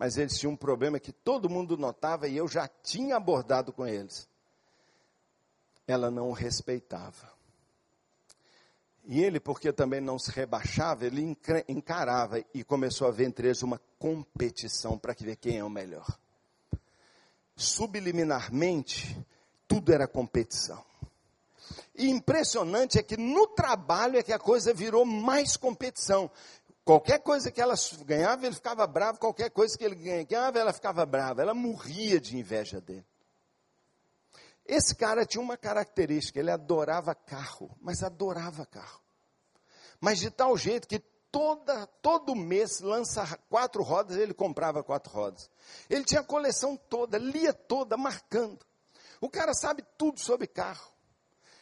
Mas eles tinham um problema que todo mundo notava e eu já tinha abordado com eles. Ela não o respeitava. E ele, porque também não se rebaixava, ele encarava e começou a ver entre eles uma competição para ver quem é o melhor. Subliminarmente, tudo era competição. E impressionante é que no trabalho é que a coisa virou mais competição. Qualquer coisa que ela ganhava, ele ficava bravo. Qualquer coisa que ele ganhava, ela ficava brava. Ela morria de inveja dele. Esse cara tinha uma característica, ele adorava carro, mas adorava carro. Mas de tal jeito que toda, todo mês lança quatro rodas, ele comprava quatro rodas. Ele tinha a coleção toda, lia toda, marcando. O cara sabe tudo sobre carro.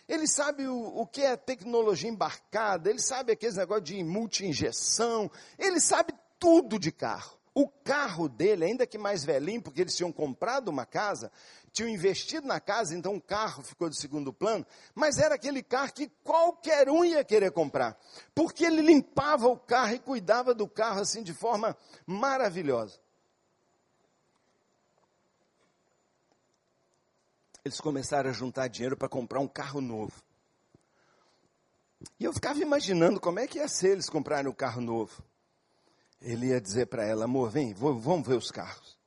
Ele sabe o, o que é tecnologia embarcada, ele sabe aqueles negócios de multi-injeção, ele sabe tudo de carro. O carro dele, ainda que mais velhinho, porque eles tinham comprado uma casa, tinham investido na casa, então o carro ficou de segundo plano, mas era aquele carro que qualquer um ia querer comprar, porque ele limpava o carro e cuidava do carro assim de forma maravilhosa. Eles começaram a juntar dinheiro para comprar um carro novo. E eu ficava imaginando como é que ia ser eles comprarem um carro novo. Ele ia dizer para ela, amor, vem, vamos ver os carros.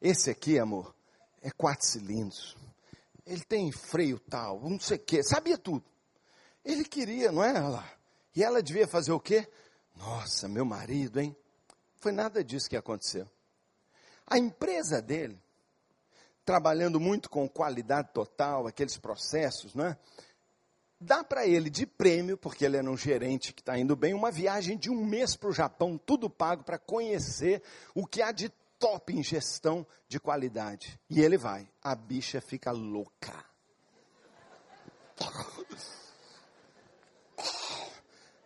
Esse aqui, amor, é quatro cilindros. Ele tem freio tal, não sei o quê, sabia tudo. Ele queria, não é ela? E ela devia fazer o quê? Nossa, meu marido, hein? Foi nada disso que aconteceu. A empresa dele, trabalhando muito com qualidade total, aqueles processos, não é? Dá para ele de prêmio, porque ele era um gerente que está indo bem, uma viagem de um mês para o Japão, tudo pago para conhecer o que há de top em gestão de qualidade. E ele vai. A bicha fica louca.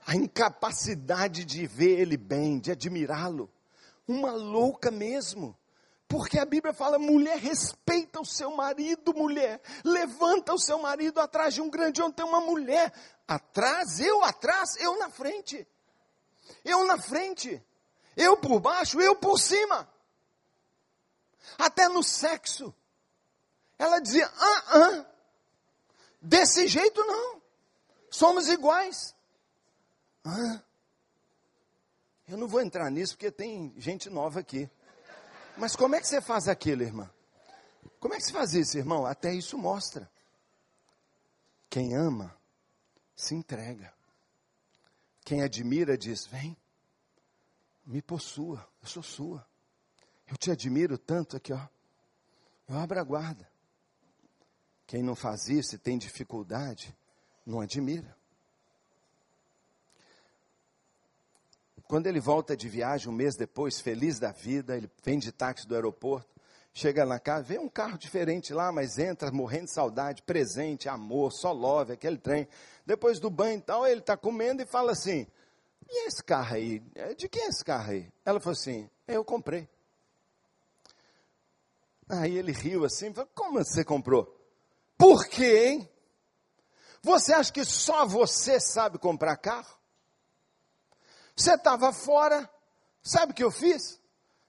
A incapacidade de ver ele bem, de admirá-lo. Uma louca mesmo. Porque a Bíblia fala: mulher, respeita o seu marido, mulher. Levanta o seu marido atrás de um grande onde tem uma mulher. Atrás, eu atrás, eu na frente. Eu na frente. Eu por baixo, eu por cima. Até no sexo. Ela dizia: ah, ah, desse jeito não. Somos iguais. Ah, eu não vou entrar nisso porque tem gente nova aqui. Mas como é que você faz aquilo, irmã? Como é que se faz isso, irmão? Até isso mostra. Quem ama, se entrega. Quem admira, diz: Vem, me possua, eu sou sua. Eu te admiro tanto aqui, ó. Eu abro a guarda. Quem não faz isso e tem dificuldade, não admira. Quando ele volta de viagem um mês depois, feliz da vida, ele vem de táxi do aeroporto, chega na casa, vê um carro diferente lá, mas entra morrendo de saudade, presente, amor, só love, aquele trem. Depois do banho e tal, ele está comendo e fala assim: E esse carro aí? É, de quem é esse carro aí? Ela falou assim: Eu comprei. Aí ele riu assim, falou, como você comprou? Por quê, hein? Você acha que só você sabe comprar carro? Você estava fora, sabe o que eu fiz?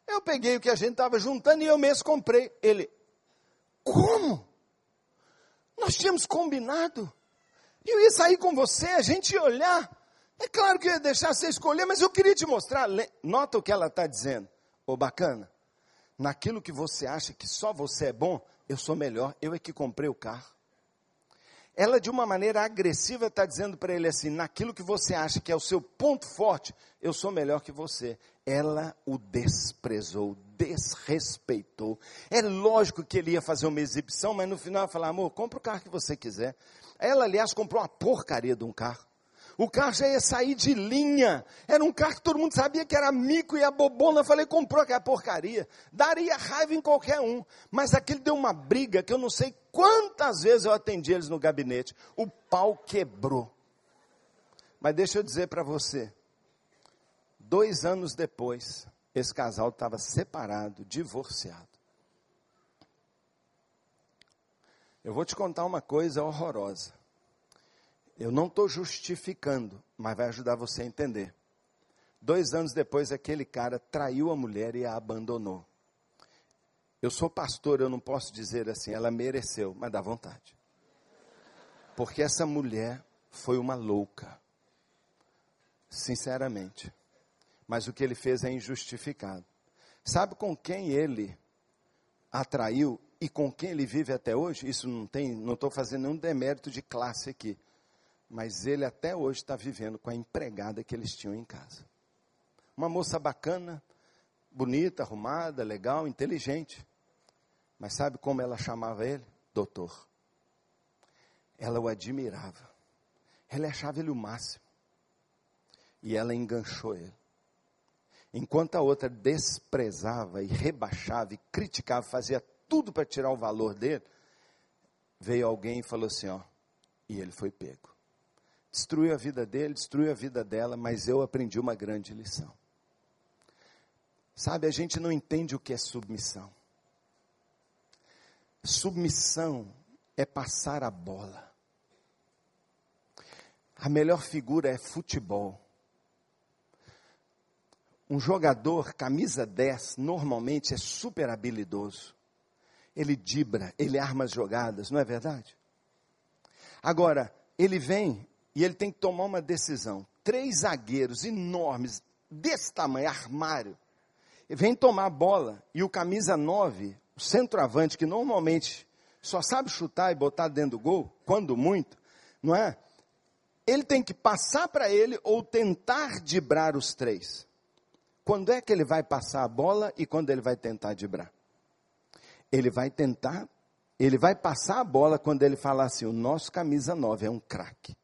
Eu peguei o que a gente estava juntando e eu mesmo comprei. Ele, como? Nós tínhamos combinado. Eu ia sair com você, a gente ia olhar. É claro que eu ia deixar você escolher, mas eu queria te mostrar. Nota o que ela está dizendo. Ô, bacana naquilo que você acha que só você é bom, eu sou melhor, eu é que comprei o carro. Ela de uma maneira agressiva está dizendo para ele assim: naquilo que você acha que é o seu ponto forte, eu sou melhor que você. Ela o desprezou, desrespeitou. É lógico que ele ia fazer uma exibição, mas no final ia falar: amor, compra o carro que você quiser. Ela, aliás, comprou uma porcaria de um carro. O carro já ia sair de linha. Era um carro que todo mundo sabia que era mico e a bobona. Falei, comprou aquela porcaria. Daria raiva em qualquer um. Mas aquele deu uma briga que eu não sei quantas vezes eu atendi eles no gabinete. O pau quebrou. Mas deixa eu dizer para você. Dois anos depois, esse casal estava separado, divorciado. Eu vou te contar uma coisa horrorosa. Eu não estou justificando, mas vai ajudar você a entender. Dois anos depois, aquele cara traiu a mulher e a abandonou. Eu sou pastor, eu não posso dizer assim, ela mereceu, mas dá vontade. Porque essa mulher foi uma louca. Sinceramente. Mas o que ele fez é injustificado. Sabe com quem ele atraiu e com quem ele vive até hoje? Isso não tem, não estou fazendo nenhum demérito de classe aqui mas ele até hoje está vivendo com a empregada que eles tinham em casa. Uma moça bacana, bonita, arrumada, legal, inteligente. Mas sabe como ela chamava ele? Doutor. Ela o admirava. Ela achava ele o máximo. E ela enganchou ele. Enquanto a outra desprezava e rebaixava e criticava, fazia tudo para tirar o valor dele, veio alguém e falou assim: ó, e ele foi pego destruiu a vida dele, destruiu a vida dela, mas eu aprendi uma grande lição. Sabe, a gente não entende o que é submissão. Submissão é passar a bola. A melhor figura é futebol. Um jogador, camisa 10, normalmente é super habilidoso. Ele dibra, ele arma as jogadas, não é verdade? Agora, ele vem e ele tem que tomar uma decisão. Três zagueiros enormes, desse tamanho, armário, vem tomar a bola e o camisa 9, o centroavante, que normalmente só sabe chutar e botar dentro do gol, quando muito, não é? Ele tem que passar para ele ou tentar dibrar os três. Quando é que ele vai passar a bola e quando ele vai tentar dibrar? Ele vai tentar, ele vai passar a bola quando ele falar assim: o nosso camisa 9 é um craque.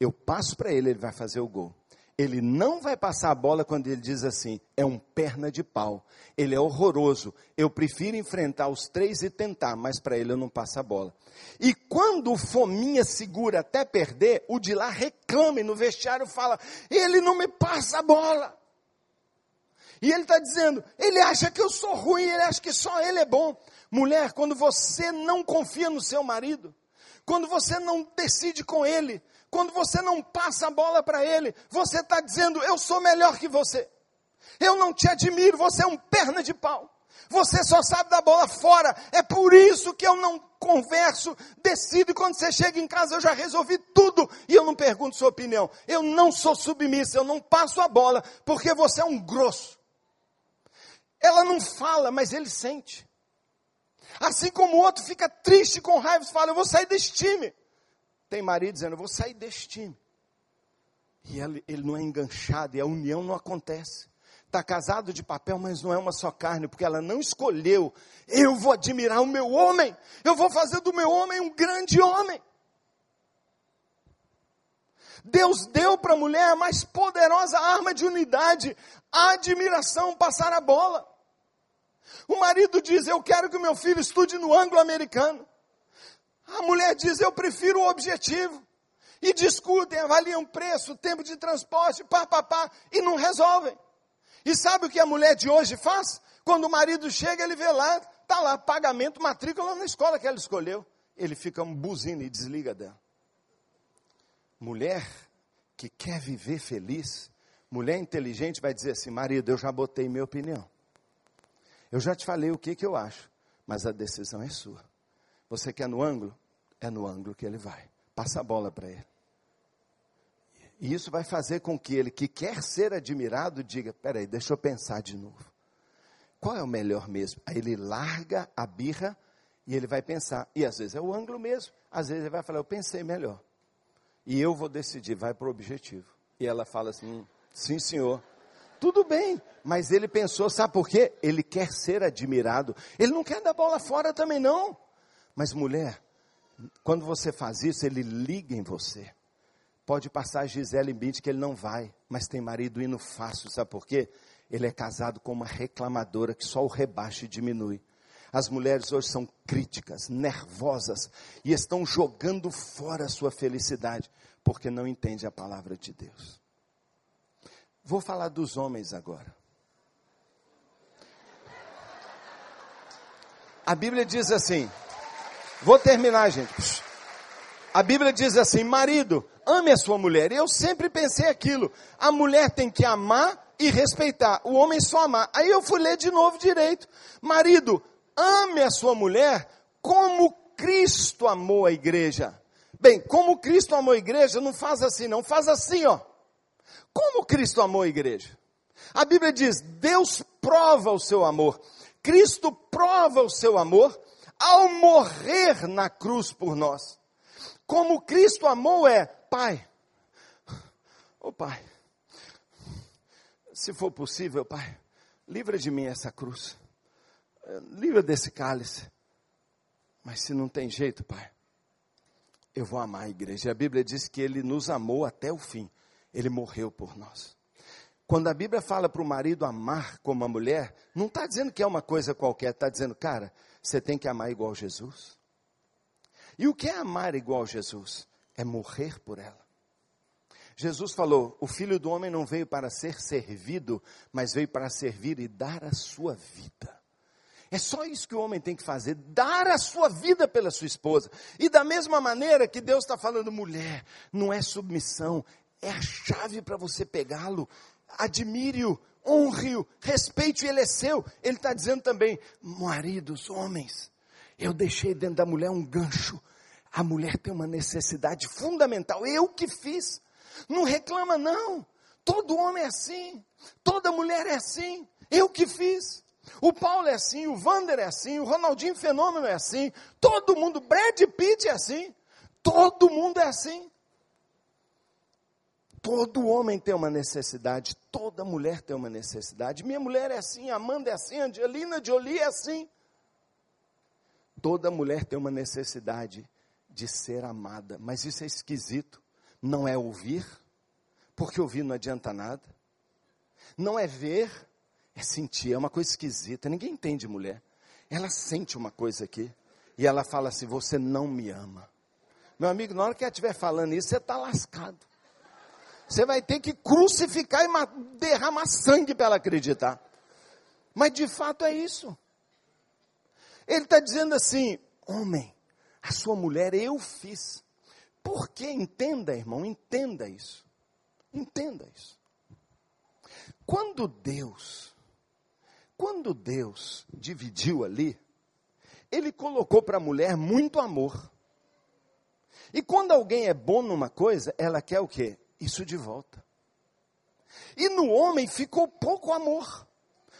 Eu passo para ele, ele vai fazer o gol. Ele não vai passar a bola quando ele diz assim: é um perna de pau. Ele é horroroso. Eu prefiro enfrentar os três e tentar, mas para ele eu não passo a bola. E quando o Fominha segura até perder, o de lá reclama e no vestiário fala: ele não me passa a bola. E ele está dizendo: ele acha que eu sou ruim, ele acha que só ele é bom. Mulher, quando você não confia no seu marido, quando você não decide com ele, quando você não passa a bola para ele, você está dizendo: Eu sou melhor que você. Eu não te admiro, você é um perna de pau. Você só sabe dar bola fora. É por isso que eu não converso, decido. E quando você chega em casa, eu já resolvi tudo. E eu não pergunto sua opinião. Eu não sou submissa, eu não passo a bola, porque você é um grosso. Ela não fala, mas ele sente. Assim como o outro fica triste com raiva e fala: Eu vou sair desse time. Tem marido dizendo, eu vou sair deste time. E ele, ele não é enganchado e a união não acontece. Está casado de papel, mas não é uma só carne, porque ela não escolheu. Eu vou admirar o meu homem. Eu vou fazer do meu homem um grande homem. Deus deu para a mulher a mais poderosa arma de unidade, a admiração, passar a bola. O marido diz: Eu quero que o meu filho estude no anglo-americano. A mulher diz: Eu prefiro o objetivo. E discutem, avaliam preço, tempo de transporte, pá, pá, pá, e não resolvem. E sabe o que a mulher de hoje faz? Quando o marido chega, ele vê lá, está lá, pagamento, matrícula na escola que ela escolheu. Ele fica um buzina e desliga dela. Mulher que quer viver feliz, mulher inteligente vai dizer assim: marido, eu já botei minha opinião. Eu já te falei o que, que eu acho, mas a decisão é sua. Você quer no ângulo? É no ângulo que ele vai. Passa a bola para ele. E isso vai fazer com que ele, que quer ser admirado, diga: peraí, deixa eu pensar de novo. Qual é o melhor mesmo? Aí ele larga a birra E ele vai pensar, e às vezes é o ângulo mesmo, às vezes ele vai falar, eu pensei melhor. E eu vou decidir, vai para o objetivo. E ela fala assim, sim senhor. Tudo bem, mas ele pensou, sabe por quê? Ele quer ser admirado. Ele não quer dar bola fora também não. Mas mulher, quando você faz isso, ele liga em você. Pode passar Gisele Bint que ele não vai, mas tem marido indo fácil, sabe por quê? Ele é casado com uma reclamadora que só o rebaixo diminui. As mulheres hoje são críticas, nervosas e estão jogando fora a sua felicidade porque não entende a palavra de Deus. Vou falar dos homens agora. A Bíblia diz assim: Vou terminar, gente. A Bíblia diz assim: marido, ame a sua mulher. Eu sempre pensei aquilo. A mulher tem que amar e respeitar. O homem só amar. Aí eu fui ler de novo direito. Marido, ame a sua mulher como Cristo amou a igreja. Bem, como Cristo amou a igreja, não faz assim, não. Faz assim, ó. Como Cristo amou a igreja? A Bíblia diz: Deus prova o seu amor. Cristo prova o seu amor ao morrer na cruz por nós. Como Cristo amou é, Pai, ô oh, Pai, se for possível, Pai, livra de mim essa cruz, livra desse cálice. Mas se não tem jeito, Pai, eu vou amar a igreja. A Bíblia diz que Ele nos amou até o fim, Ele morreu por nós. Quando a Bíblia fala para o marido amar como a mulher, não está dizendo que é uma coisa qualquer, está dizendo, cara, você tem que amar igual Jesus. E o que é amar igual Jesus? É morrer por ela. Jesus falou: O filho do homem não veio para ser servido, mas veio para servir e dar a sua vida. É só isso que o homem tem que fazer: dar a sua vida pela sua esposa. E da mesma maneira que Deus está falando, mulher, não é submissão, é a chave para você pegá-lo. Admire-o, honre-o, respeite-o, ele é seu. Ele está dizendo também, maridos, homens, eu deixei dentro da mulher um gancho. A mulher tem uma necessidade fundamental, eu que fiz. Não reclama, não. Todo homem é assim, toda mulher é assim, eu que fiz. O Paulo é assim, o Vander é assim, o Ronaldinho Fenômeno é assim, todo mundo, Brad Pitt é assim, todo mundo é assim. Todo homem tem uma necessidade, toda mulher tem uma necessidade. Minha mulher é assim, Amanda é assim, Angelina Jolie é assim. Toda mulher tem uma necessidade de ser amada, mas isso é esquisito. Não é ouvir, porque ouvir não adianta nada. Não é ver, é sentir, é uma coisa esquisita. Ninguém entende mulher. Ela sente uma coisa aqui e ela fala assim: Você não me ama. Meu amigo, na hora que ela estiver falando isso, você está lascado. Você vai ter que crucificar e derramar sangue para ela acreditar. Mas de fato é isso. Ele está dizendo assim: homem, a sua mulher eu fiz. Por que? Entenda, irmão, entenda isso. Entenda isso. Quando Deus, quando Deus dividiu ali, Ele colocou para a mulher muito amor. E quando alguém é bom numa coisa, ela quer o quê? Isso de volta. E no homem ficou pouco amor.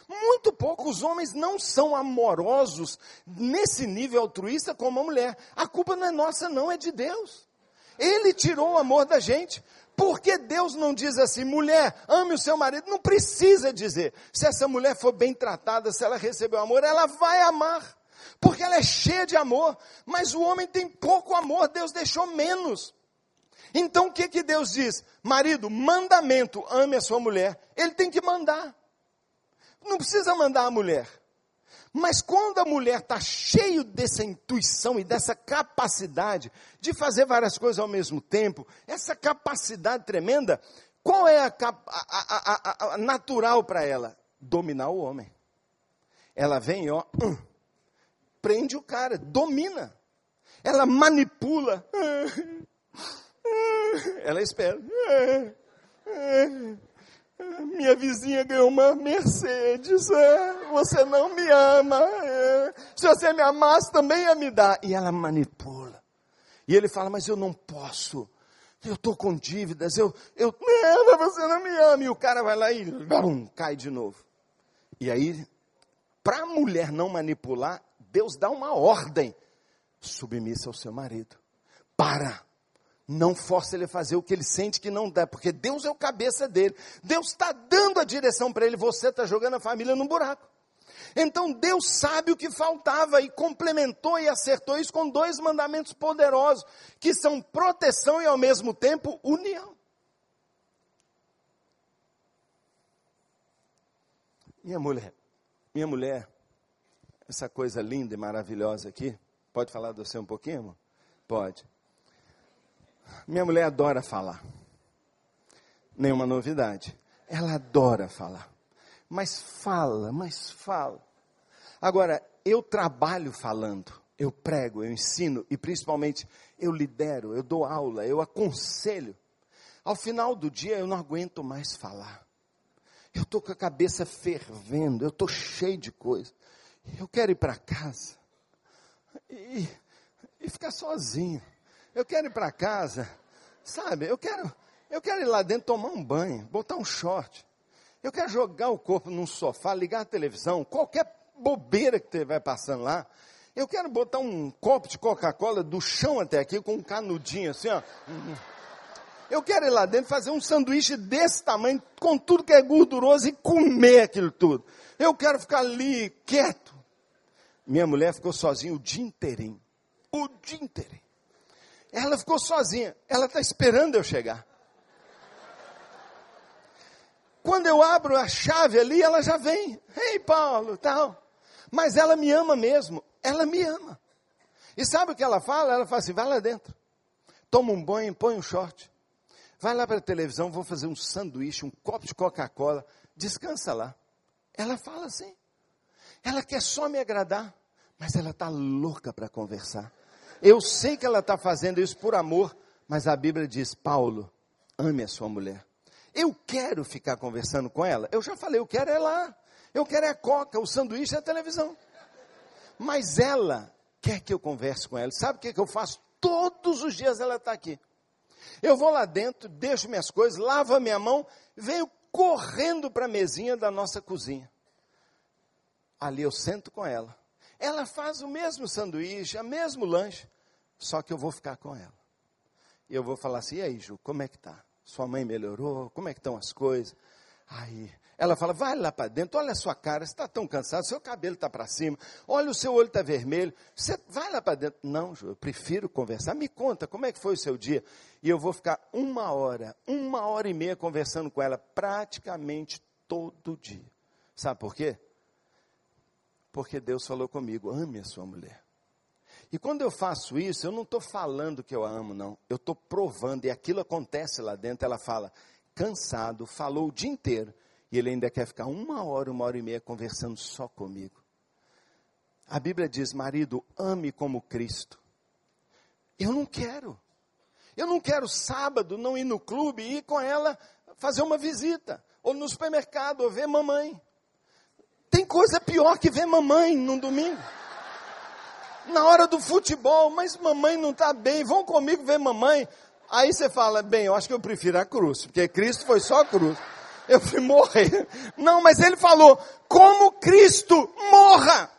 Muito pouco. Os homens não são amorosos nesse nível altruísta como a mulher. A culpa não é nossa, não, é de Deus. Ele tirou o amor da gente. Porque Deus não diz assim, mulher, ame o seu marido? Não precisa dizer. Se essa mulher for bem tratada, se ela recebeu amor, ela vai amar. Porque ela é cheia de amor. Mas o homem tem pouco amor, Deus deixou menos. Então o que, que Deus diz? Marido, mandamento, ame a sua mulher. Ele tem que mandar. Não precisa mandar a mulher. Mas quando a mulher está cheio dessa intuição e dessa capacidade de fazer várias coisas ao mesmo tempo, essa capacidade tremenda, qual é a, a, a, a natural para ela? Dominar o homem. Ela vem, ó, hum, prende o cara, domina. Ela manipula. Ela espera. Minha vizinha ganhou uma Mercedes. Você não me ama. Se você me amasse, também ia me dar. E ela manipula. E ele fala, mas eu não posso. Eu estou com dívidas. Eu, eu, não, você não me ama. E o cara vai lá e bum, cai de novo. E aí, para a mulher não manipular, Deus dá uma ordem submissa ao seu marido. Para. Não force ele a fazer o que ele sente que não dá, porque Deus é o cabeça dele. Deus está dando a direção para ele, você está jogando a família num buraco. Então Deus sabe o que faltava e complementou e acertou isso com dois mandamentos poderosos, que são proteção e ao mesmo tempo união. Minha mulher, minha mulher, essa coisa linda e maravilhosa aqui, pode falar de você um pouquinho? Irmão? Pode. Minha mulher adora falar. Nenhuma novidade. Ela adora falar. Mas fala, mas fala. Agora, eu trabalho falando. Eu prego, eu ensino e principalmente eu lidero, eu dou aula, eu aconselho. Ao final do dia eu não aguento mais falar. Eu estou com a cabeça fervendo, eu estou cheio de coisa. Eu quero ir para casa e, e ficar sozinho. Eu quero ir para casa, sabe? Eu quero, eu quero ir lá dentro tomar um banho, botar um short. Eu quero jogar o corpo num sofá, ligar a televisão, qualquer bobeira que estiver passando lá. Eu quero botar um copo de Coca-Cola do chão até aqui com um canudinho assim, ó. Eu quero ir lá dentro fazer um sanduíche desse tamanho, com tudo que é gorduroso e comer aquilo tudo. Eu quero ficar ali quieto. Minha mulher ficou sozinha o dia inteirinho. O dia inteirinho. Ela ficou sozinha. Ela está esperando eu chegar. Quando eu abro a chave ali, ela já vem. Ei, Paulo, tal. Mas ela me ama mesmo. Ela me ama. E sabe o que ela fala? Ela fala assim: vai lá dentro. Toma um banho, põe um short. Vai lá para a televisão, vou fazer um sanduíche, um copo de Coca-Cola. Descansa lá. Ela fala assim. Ela quer só me agradar, mas ela está louca para conversar. Eu sei que ela está fazendo isso por amor, mas a Bíblia diz: Paulo, ame a sua mulher. Eu quero ficar conversando com ela. Eu já falei, eu quero é lá. Eu quero é a coca, o sanduíche e a televisão. Mas ela quer que eu converse com ela. Sabe o que, que eu faço? Todos os dias ela está aqui. Eu vou lá dentro, deixo minhas coisas, lavo a minha mão, venho correndo para a mesinha da nossa cozinha. Ali eu sento com ela. Ela faz o mesmo sanduíche, o mesmo lanche, só que eu vou ficar com ela. E eu vou falar assim: e aí, Ju, como é que tá? Sua mãe melhorou? Como é que estão as coisas? Aí, ela fala, vai lá para dentro, olha a sua cara, você está tão cansado, seu cabelo está para cima, olha o seu olho está vermelho, você vai lá para dentro. Não, Ju, eu prefiro conversar, me conta, como é que foi o seu dia? E eu vou ficar uma hora, uma hora e meia conversando com ela, praticamente todo dia. Sabe por quê? Porque Deus falou comigo, ame a sua mulher. E quando eu faço isso, eu não estou falando que eu a amo, não. Eu estou provando, e aquilo acontece lá dentro. Ela fala, cansado, falou o dia inteiro, e ele ainda quer ficar uma hora, uma hora e meia conversando só comigo. A Bíblia diz: marido, ame como Cristo. Eu não quero. Eu não quero sábado não ir no clube e ir com ela fazer uma visita, ou no supermercado, ou ver mamãe. Coisa pior que ver mamãe num domingo na hora do futebol, mas mamãe não está bem, vão comigo ver mamãe. Aí você fala, bem, eu acho que eu prefiro a cruz, porque Cristo foi só a cruz. Eu fui morrer. Não, mas ele falou, como Cristo, morra,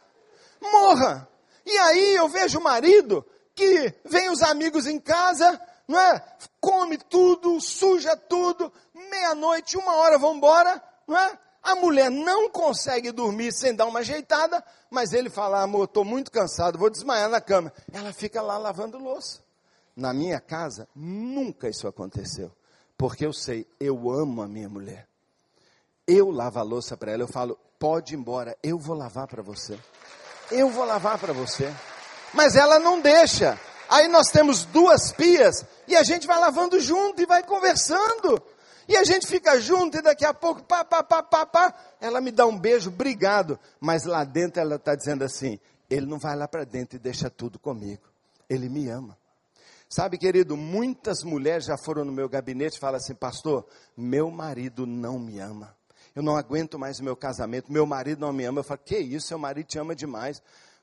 morra. E aí eu vejo o marido que vem os amigos em casa, não é? Come tudo, suja tudo, meia-noite, uma hora vão embora, não é? A mulher não consegue dormir sem dar uma ajeitada, mas ele fala: amor, estou muito cansado, vou desmaiar na cama. Ela fica lá lavando louça. Na minha casa, nunca isso aconteceu. Porque eu sei, eu amo a minha mulher. Eu lavo a louça para ela, eu falo: pode ir embora, eu vou lavar para você. Eu vou lavar para você. Mas ela não deixa. Aí nós temos duas pias e a gente vai lavando junto e vai conversando. E a gente fica junto e daqui a pouco, pá, pá, pá, pá, pá, ela me dá um beijo, obrigado. Mas lá dentro ela está dizendo assim: ele não vai lá para dentro e deixa tudo comigo. Ele me ama. Sabe, querido, muitas mulheres já foram no meu gabinete e falam assim, pastor, meu marido não me ama. Eu não aguento mais o meu casamento, meu marido não me ama. Eu falo, que isso, seu marido te ama demais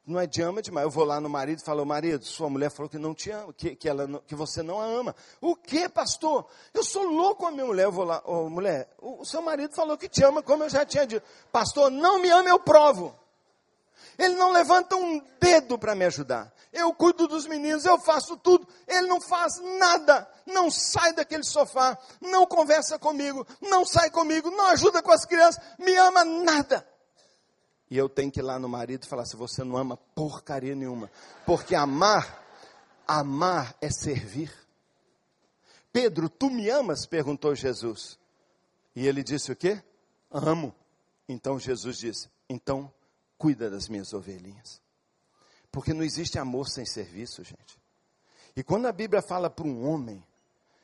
não é de ama demais. Eu vou lá no marido e falo, marido, sua mulher falou que não te ama, que, que, ela, que você não a ama. O que, pastor? Eu sou louco com a minha mulher. Eu vou lá, oh, mulher, o, o seu marido falou que te ama, como eu já tinha dito. Pastor, não me ama, eu provo. Ele não levanta um dedo para me ajudar. Eu cuido dos meninos, eu faço tudo. Ele não faz nada. Não sai daquele sofá, não conversa comigo, não sai comigo, não ajuda com as crianças, me ama nada. E eu tenho que ir lá no marido e falar: se você não ama porcaria nenhuma. Porque amar, amar é servir. Pedro, tu me amas? perguntou Jesus. E ele disse o quê? Amo. Então Jesus disse: então cuida das minhas ovelhinhas. Porque não existe amor sem serviço, gente. E quando a Bíblia fala para um homem,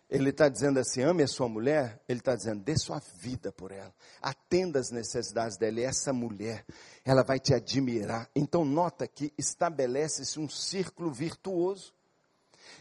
ele está dizendo assim: ame a sua mulher, ele está dizendo, dê sua vida por ela, atenda as necessidades dela, e essa mulher, ela vai te admirar. Então, nota que estabelece-se um círculo virtuoso,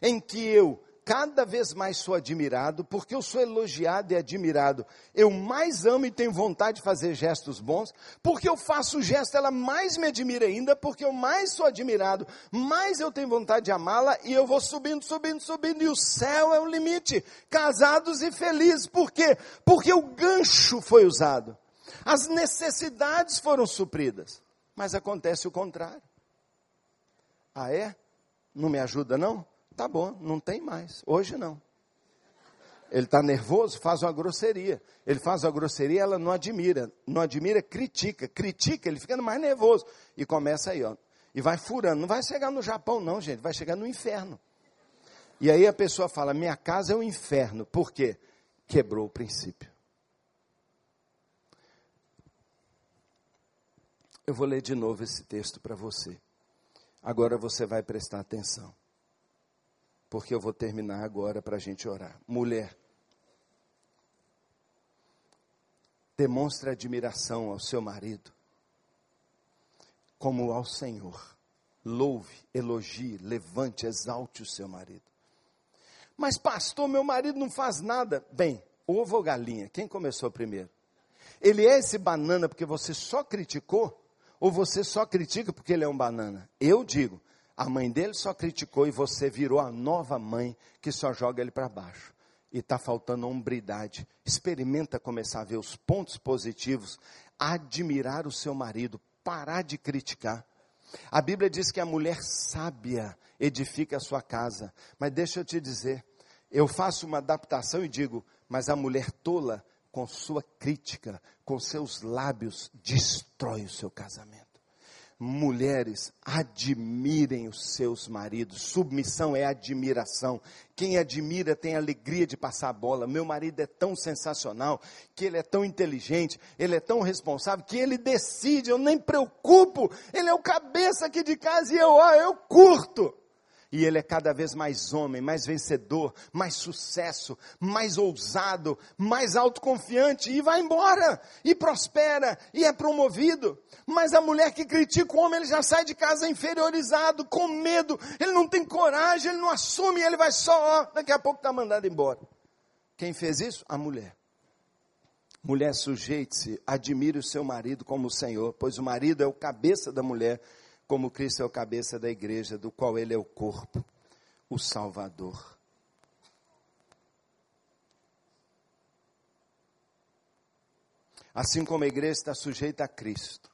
em que eu cada vez mais sou admirado, porque eu sou elogiado e admirado. Eu mais amo e tenho vontade de fazer gestos bons, porque eu faço o gesto, ela mais me admira ainda, porque eu mais sou admirado, mais eu tenho vontade de amá-la e eu vou subindo, subindo, subindo, e o céu é o limite. Casados e felizes. Por quê? Porque o gancho foi usado. As necessidades foram supridas. Mas acontece o contrário. Ah, é? Não me ajuda, não? Tá bom, não tem mais. Hoje não. Ele está nervoso, faz uma grosseria. Ele faz uma grosseria, ela não admira. Não admira, critica. Critica, ele fica mais nervoso. E começa aí, ó. E vai furando. Não vai chegar no Japão, não, gente. Vai chegar no inferno. E aí a pessoa fala: minha casa é um inferno. Por quê? Quebrou o princípio. Eu vou ler de novo esse texto para você. Agora você vai prestar atenção porque eu vou terminar agora para a gente orar. Mulher, demonstre admiração ao seu marido, como ao Senhor. Louve, elogie, levante, exalte o seu marido. Mas, pastor, meu marido não faz nada. Bem, ovo ou galinha? Quem começou primeiro? Ele é esse banana porque você só criticou? Ou você só critica porque ele é um banana? Eu digo, a mãe dele só criticou e você virou a nova mãe que só joga ele para baixo. E está faltando hombridade. Experimenta começar a ver os pontos positivos, admirar o seu marido, parar de criticar. A Bíblia diz que a mulher sábia edifica a sua casa. Mas deixa eu te dizer, eu faço uma adaptação e digo, mas a mulher tola, com sua crítica, com seus lábios, destrói o seu casamento. Mulheres, admirem os seus maridos. Submissão é admiração. Quem admira tem alegria de passar a bola. Meu marido é tão sensacional, que ele é tão inteligente, ele é tão responsável, que ele decide, eu nem preocupo. Ele é o cabeça aqui de casa e eu, ah, eu curto. E ele é cada vez mais homem, mais vencedor, mais sucesso, mais ousado, mais autoconfiante e vai embora, e prospera, e é promovido. Mas a mulher que critica o homem, ele já sai de casa inferiorizado, com medo, ele não tem coragem, ele não assume, ele vai só, ó, daqui a pouco está mandado embora. Quem fez isso? A mulher. Mulher, sujeite-se, admire o seu marido como o Senhor, pois o marido é o cabeça da mulher como Cristo é o cabeça da igreja, do qual ele é o corpo, o Salvador. Assim como a igreja está sujeita a Cristo,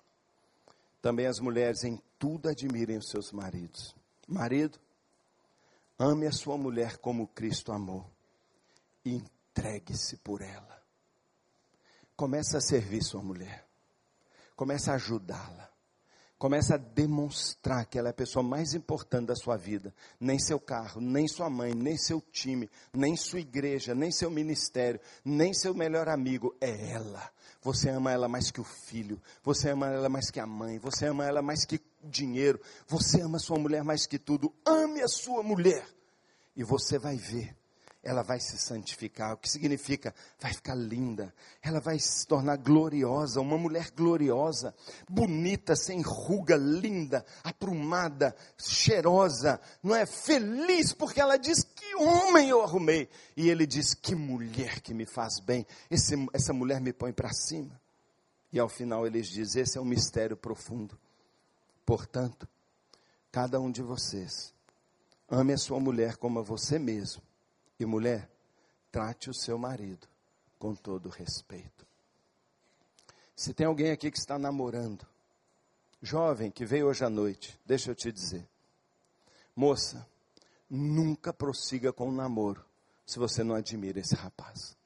também as mulheres em tudo admirem os seus maridos. Marido, ame a sua mulher como Cristo amou e entregue-se por ela. Comece a servir sua mulher. Comece a ajudá-la. Começa a demonstrar que ela é a pessoa mais importante da sua vida. Nem seu carro, nem sua mãe, nem seu time, nem sua igreja, nem seu ministério, nem seu melhor amigo. É ela. Você ama ela mais que o filho. Você ama ela mais que a mãe. Você ama ela mais que dinheiro. Você ama sua mulher mais que tudo. Ame a sua mulher. E você vai ver ela vai se santificar. O que significa? Vai ficar linda. Ela vai se tornar gloriosa, uma mulher gloriosa, bonita, sem ruga, linda, aprumada, cheirosa, não é? Feliz, porque ela diz: Que homem eu arrumei. E ele diz: Que mulher que me faz bem. Esse, essa mulher me põe para cima. E ao final eles dizem: Esse é um mistério profundo. Portanto, cada um de vocês, ame a sua mulher como a você mesmo e mulher, trate o seu marido com todo respeito. Se tem alguém aqui que está namorando, Jovem que veio hoje à noite, deixa eu te dizer. Moça, nunca prossiga com o namoro se você não admira esse rapaz.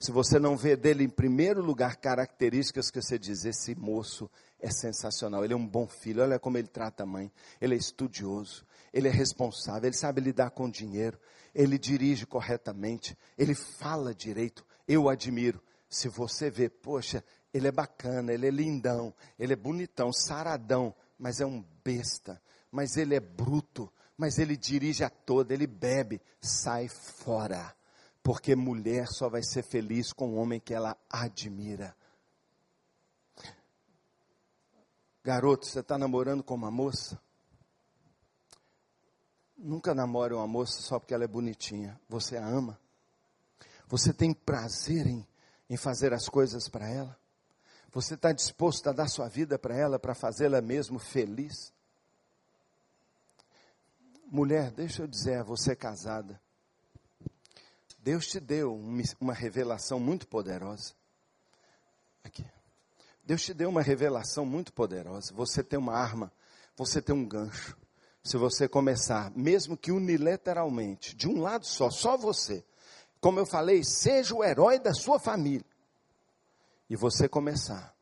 Se você não vê dele, em primeiro lugar, características que você diz: esse moço é sensacional, ele é um bom filho, olha como ele trata a mãe, ele é estudioso, ele é responsável, ele sabe lidar com dinheiro, ele dirige corretamente, ele fala direito, eu admiro. Se você vê, poxa, ele é bacana, ele é lindão, ele é bonitão, saradão, mas é um besta, mas ele é bruto, mas ele dirige a toda, ele bebe, sai fora. Porque mulher só vai ser feliz com o homem que ela admira. Garoto, você está namorando com uma moça? Nunca namore uma moça só porque ela é bonitinha. Você a ama. Você tem prazer em, em fazer as coisas para ela. Você está disposto a dar sua vida para ela, para fazê-la mesmo feliz? Mulher, deixa eu dizer a você casada. Deus te deu uma revelação muito poderosa. Aqui. Deus te deu uma revelação muito poderosa. Você tem uma arma, você tem um gancho. Se você começar, mesmo que unilateralmente, de um lado só, só você, como eu falei, seja o herói da sua família, e você começar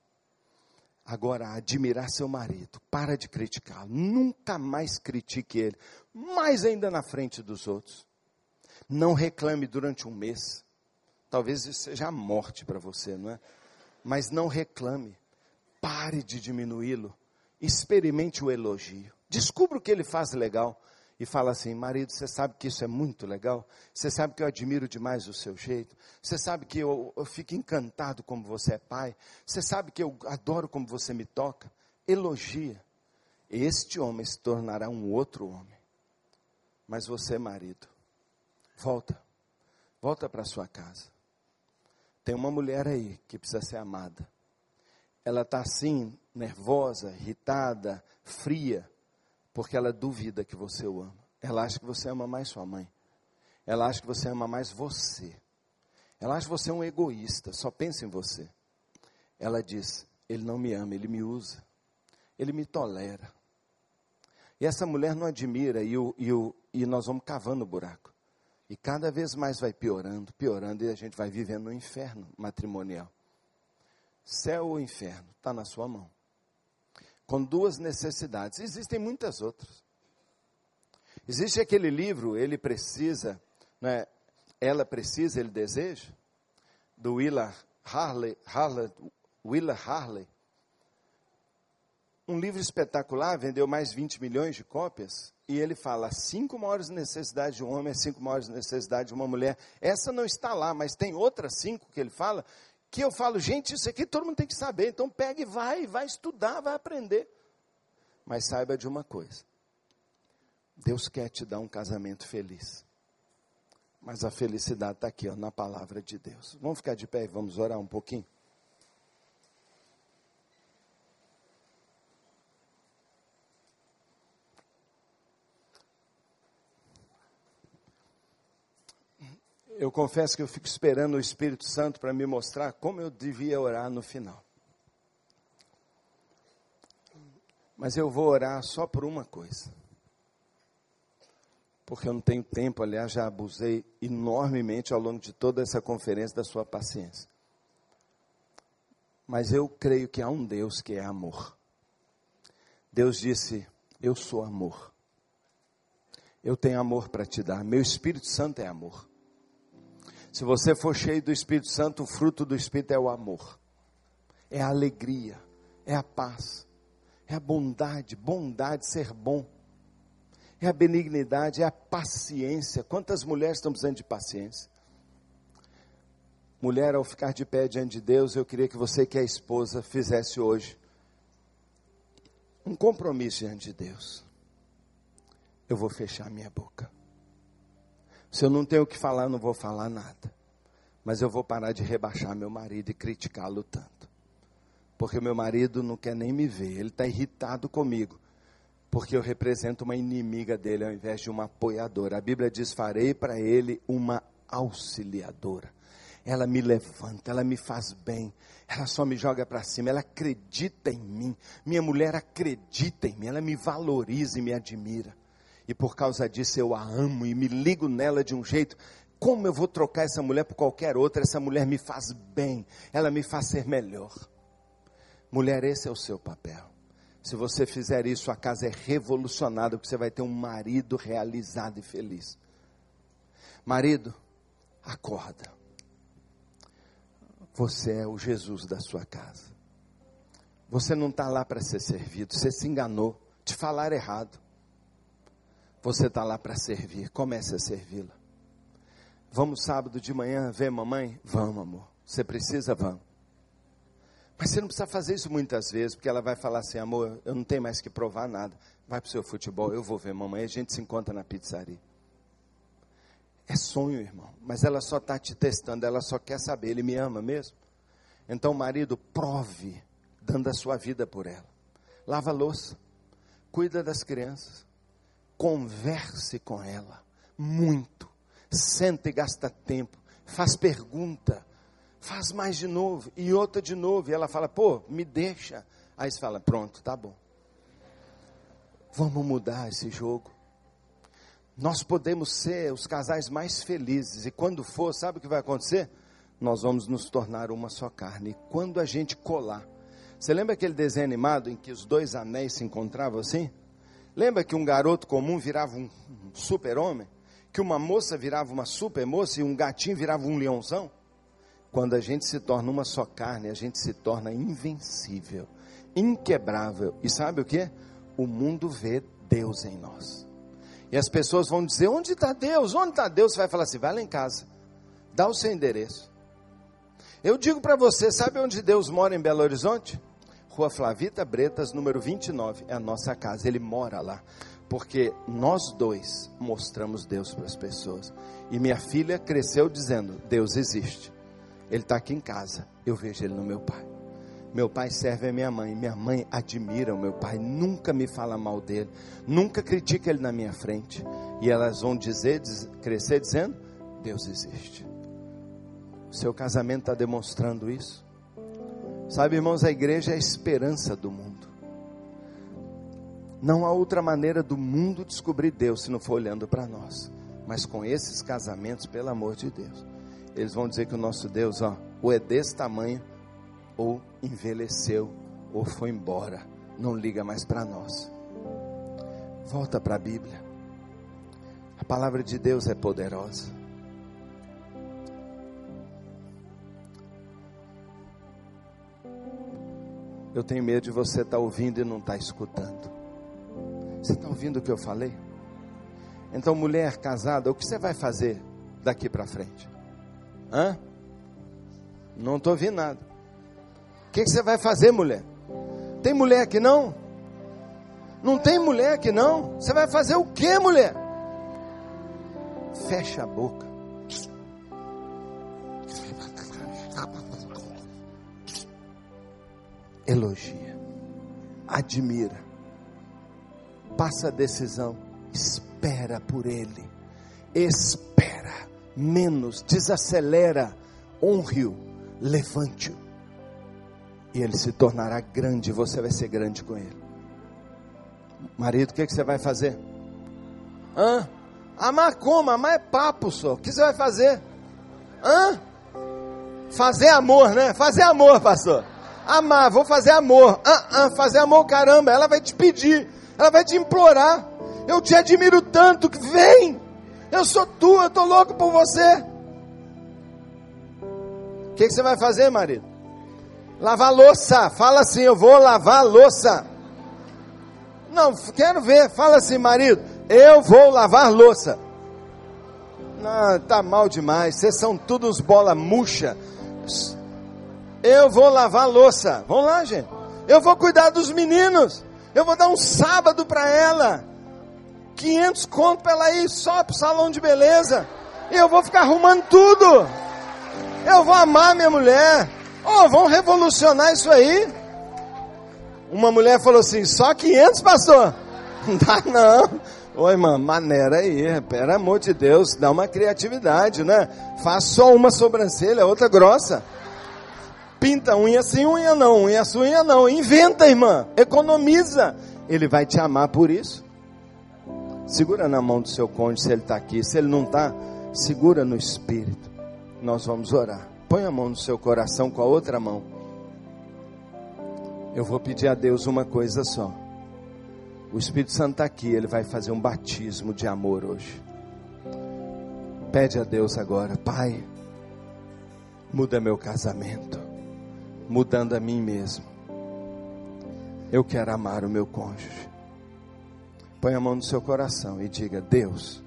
agora a admirar seu marido, para de criticá-lo, nunca mais critique ele, mais ainda na frente dos outros. Não reclame durante um mês. Talvez isso seja a morte para você, não é? Mas não reclame. Pare de diminuí-lo. Experimente o elogio. Descubra o que ele faz legal e fala assim: marido, você sabe que isso é muito legal? Você sabe que eu admiro demais o seu jeito? Você sabe que eu, eu fico encantado como você é pai? Você sabe que eu adoro como você me toca? Elogia. Este homem se tornará um outro homem. Mas você, marido, volta. Volta para sua casa. Tem uma mulher aí que precisa ser amada. Ela está assim, nervosa, irritada, fria porque ela duvida que você o ama. Ela acha que você ama mais sua mãe. Ela acha que você ama mais você. Ela acha que você é um egoísta, só pensa em você. Ela diz: Ele não me ama, ele me usa. Ele me tolera. E essa mulher não admira, e, o, e, o, e nós vamos cavando o buraco. E cada vez mais vai piorando, piorando, e a gente vai vivendo no inferno matrimonial. Céu ou inferno, está na sua mão com duas necessidades. Existem muitas outras. Existe aquele livro, ele precisa, né, ela precisa, ele deseja, do Willa Harley, Harley, Willa Harley. Um livro espetacular, vendeu mais 20 milhões de cópias, e ele fala cinco maiores necessidades de um homem, cinco maiores necessidades de uma mulher. Essa não está lá, mas tem outras cinco que ele fala, que eu falo, gente, isso aqui todo mundo tem que saber, então pega e vai, vai estudar, vai aprender. Mas saiba de uma coisa: Deus quer te dar um casamento feliz. Mas a felicidade está aqui, ó, na palavra de Deus. Vamos ficar de pé e vamos orar um pouquinho? Eu confesso que eu fico esperando o Espírito Santo para me mostrar como eu devia orar no final. Mas eu vou orar só por uma coisa. Porque eu não tenho tempo, aliás, já abusei enormemente ao longo de toda essa conferência da sua paciência. Mas eu creio que há um Deus que é amor. Deus disse: Eu sou amor. Eu tenho amor para te dar. Meu Espírito Santo é amor. Se você for cheio do Espírito Santo, o fruto do Espírito é o amor, é a alegria, é a paz, é a bondade, bondade, ser bom, é a benignidade, é a paciência. Quantas mulheres estão precisando de paciência? Mulher, ao ficar de pé diante de Deus, eu queria que você, que é esposa, fizesse hoje um compromisso diante de Deus. Eu vou fechar minha boca. Se eu não tenho o que falar, não vou falar nada. Mas eu vou parar de rebaixar meu marido e criticá-lo tanto. Porque meu marido não quer nem me ver, ele está irritado comigo. Porque eu represento uma inimiga dele ao invés de uma apoiadora. A Bíblia diz: farei para ele uma auxiliadora. ela me levanta, ela me faz bem, ela só me joga para cima, ela acredita em mim. Minha mulher acredita em mim, ela me valoriza e me admira. E por causa disso eu a amo e me ligo nela de um jeito. Como eu vou trocar essa mulher por qualquer outra? Essa mulher me faz bem, ela me faz ser melhor. Mulher, esse é o seu papel. Se você fizer isso, a casa é revolucionada, porque você vai ter um marido realizado e feliz. Marido, acorda. Você é o Jesus da sua casa. Você não está lá para ser servido, você se enganou, te falar errado. Você está lá para servir, comece a servi-la. Vamos sábado de manhã ver mamãe? Vamos, amor. Você precisa? Vamos. Mas você não precisa fazer isso muitas vezes, porque ela vai falar assim: amor, eu não tenho mais que provar nada. Vai para o seu futebol, eu vou ver mamãe, a gente se encontra na pizzaria. É sonho, irmão, mas ela só está te testando, ela só quer saber, ele me ama mesmo? Então, marido, prove, dando a sua vida por ela. Lava a louça, cuida das crianças, converse com ela, muito. Senta e gasta tempo, faz pergunta, faz mais de novo, e outra de novo, e ela fala, pô, me deixa. Aí você fala, pronto, tá bom. Vamos mudar esse jogo. Nós podemos ser os casais mais felizes, e quando for, sabe o que vai acontecer? Nós vamos nos tornar uma só carne. E quando a gente colar, você lembra aquele desenho animado em que os dois anéis se encontravam assim? Lembra que um garoto comum virava um super-homem? Que uma moça virava uma super-moça e um gatinho virava um leãozão? Quando a gente se torna uma só carne, a gente se torna invencível, inquebrável. E sabe o que? O mundo vê Deus em nós. E as pessoas vão dizer: onde está Deus? Onde está Deus? Você vai falar assim: vai lá em casa, dá o seu endereço. Eu digo para você: sabe onde Deus mora em Belo Horizonte? Rua Flavita Bretas, número 29, é a nossa casa. Ele mora lá, porque nós dois mostramos Deus para as pessoas. E minha filha cresceu dizendo: Deus existe. Ele está aqui em casa, eu vejo ele no meu pai. Meu pai serve a minha mãe. Minha mãe admira o meu pai. Nunca me fala mal dele. Nunca critica ele na minha frente. E elas vão dizer, diz, crescer dizendo: Deus existe. O seu casamento está demonstrando isso. Sabe, irmãos, a igreja é a esperança do mundo. Não há outra maneira do mundo descobrir Deus se não for olhando para nós. Mas com esses casamentos, pelo amor de Deus, eles vão dizer que o nosso Deus, ó, ou é desse tamanho ou envelheceu, ou foi embora, não liga mais para nós. Volta para a Bíblia. A palavra de Deus é poderosa. Eu tenho medo de você estar tá ouvindo e não estar tá escutando. Você está ouvindo o que eu falei? Então, mulher casada, o que você vai fazer daqui para frente? Hã? Não estou ouvindo nada. O que, que você vai fazer, mulher? Tem mulher que não? Não tem mulher que não? Você vai fazer o que, mulher? Fecha a boca. Elogia. Admira. Passa a decisão. Espera por ele. Espera. Menos. Desacelera. Honre-o. Levante-o e ele se tornará grande, você vai ser grande com ele. Marido, o que, que você vai fazer? Hã? Amar como? Amar é papo só. O que você vai fazer? Hã? Fazer amor, né? Fazer amor, pastor. Amar, vou fazer amor. Hã, hã, fazer amor, caramba. Ela vai te pedir, ela vai te implorar. Eu te admiro tanto que vem. Eu sou tua, eu estou louco por você. O que, que você vai fazer, marido? Lavar louça. Fala assim, eu vou lavar louça. Não, quero ver. Fala assim, marido, eu vou lavar louça. Não, tá mal demais. Vocês são todos bola murcha. Eu vou lavar louça. Vamos lá, gente. Eu vou cuidar dos meninos. Eu vou dar um sábado para ela. 500 conto para ela ir só pro salão de beleza. Eu vou ficar arrumando tudo. Eu vou amar minha mulher. Oh, vamos revolucionar isso aí. Uma mulher falou assim: só 500, pastor? Não dá não. Oi, irmã, maneira aí, pelo amor de Deus, dá uma criatividade, né? Faz só uma sobrancelha, outra grossa. Pinta unha sim, unha não, unha sim, unha não. Inventa, irmã, economiza. Ele vai te amar por isso. Segura na mão do seu cônjuge se ele está aqui. Se ele não está, segura no espírito. Nós vamos orar. Põe a mão no seu coração com a outra mão. Eu vou pedir a Deus uma coisa só. O Espírito Santo está aqui, ele vai fazer um batismo de amor hoje. Pede a Deus agora, Pai, muda meu casamento, mudando a mim mesmo. Eu quero amar o meu cônjuge. Põe a mão no seu coração e diga: Deus,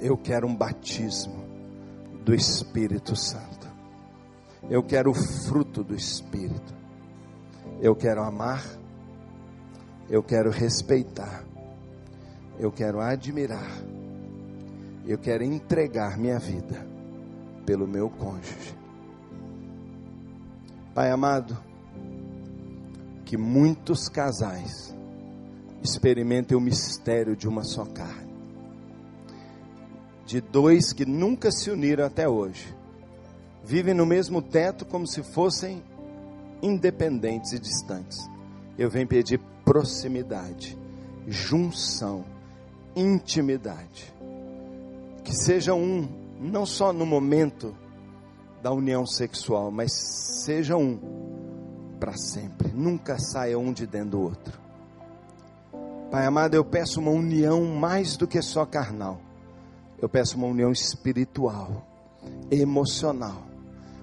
eu quero um batismo do Espírito Santo. Eu quero o fruto do Espírito. Eu quero amar eu quero respeitar, eu quero admirar, eu quero entregar minha vida pelo meu cônjuge. Pai amado, que muitos casais experimentem o mistério de uma só carne, de dois que nunca se uniram até hoje, vivem no mesmo teto como se fossem independentes e distantes. Eu venho pedir proximidade, junção, intimidade. Que seja um, não só no momento da união sexual, mas seja um para sempre. Nunca saia um de dentro do outro. Pai amado, eu peço uma união mais do que só carnal. Eu peço uma união espiritual, emocional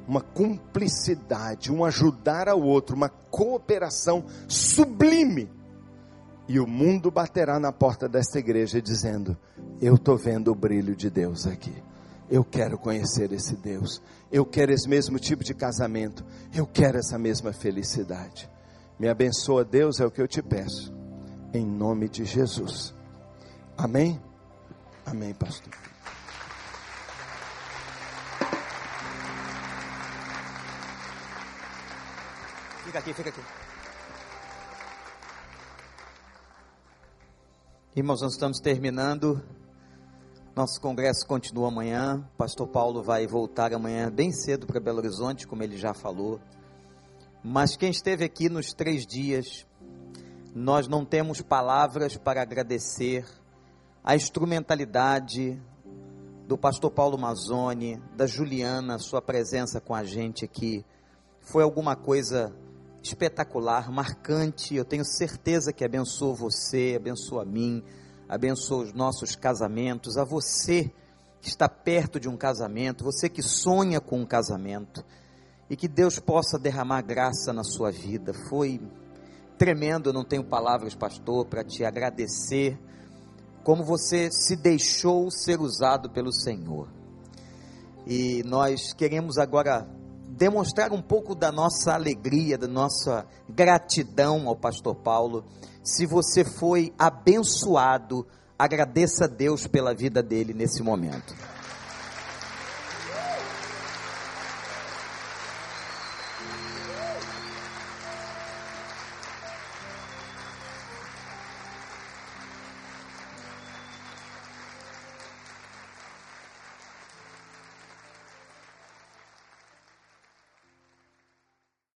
uma cumplicidade, um ajudar ao outro, uma cooperação sublime. E o mundo baterá na porta desta igreja dizendo: Eu estou vendo o brilho de Deus aqui. Eu quero conhecer esse Deus. Eu quero esse mesmo tipo de casamento. Eu quero essa mesma felicidade. Me abençoa, Deus, é o que eu te peço. Em nome de Jesus. Amém? Amém, pastor. Fica aqui, fica aqui. Irmãos, nós estamos terminando. Nosso congresso continua amanhã. Pastor Paulo vai voltar amanhã bem cedo para Belo Horizonte, como ele já falou. Mas quem esteve aqui nos três dias, nós não temos palavras para agradecer a instrumentalidade do pastor Paulo Mazzoni, da Juliana, sua presença com a gente aqui. Foi alguma coisa espetacular, marcante. Eu tenho certeza que abençoa você, abençoa a mim, abençoa os nossos casamentos, a você que está perto de um casamento, você que sonha com um casamento, e que Deus possa derramar graça na sua vida. Foi tremendo, eu não tenho palavras, pastor, para te agradecer como você se deixou ser usado pelo Senhor. E nós queremos agora demonstrar um pouco da nossa alegria, da nossa gratidão ao pastor Paulo. Se você foi abençoado, agradeça a Deus pela vida dele nesse momento.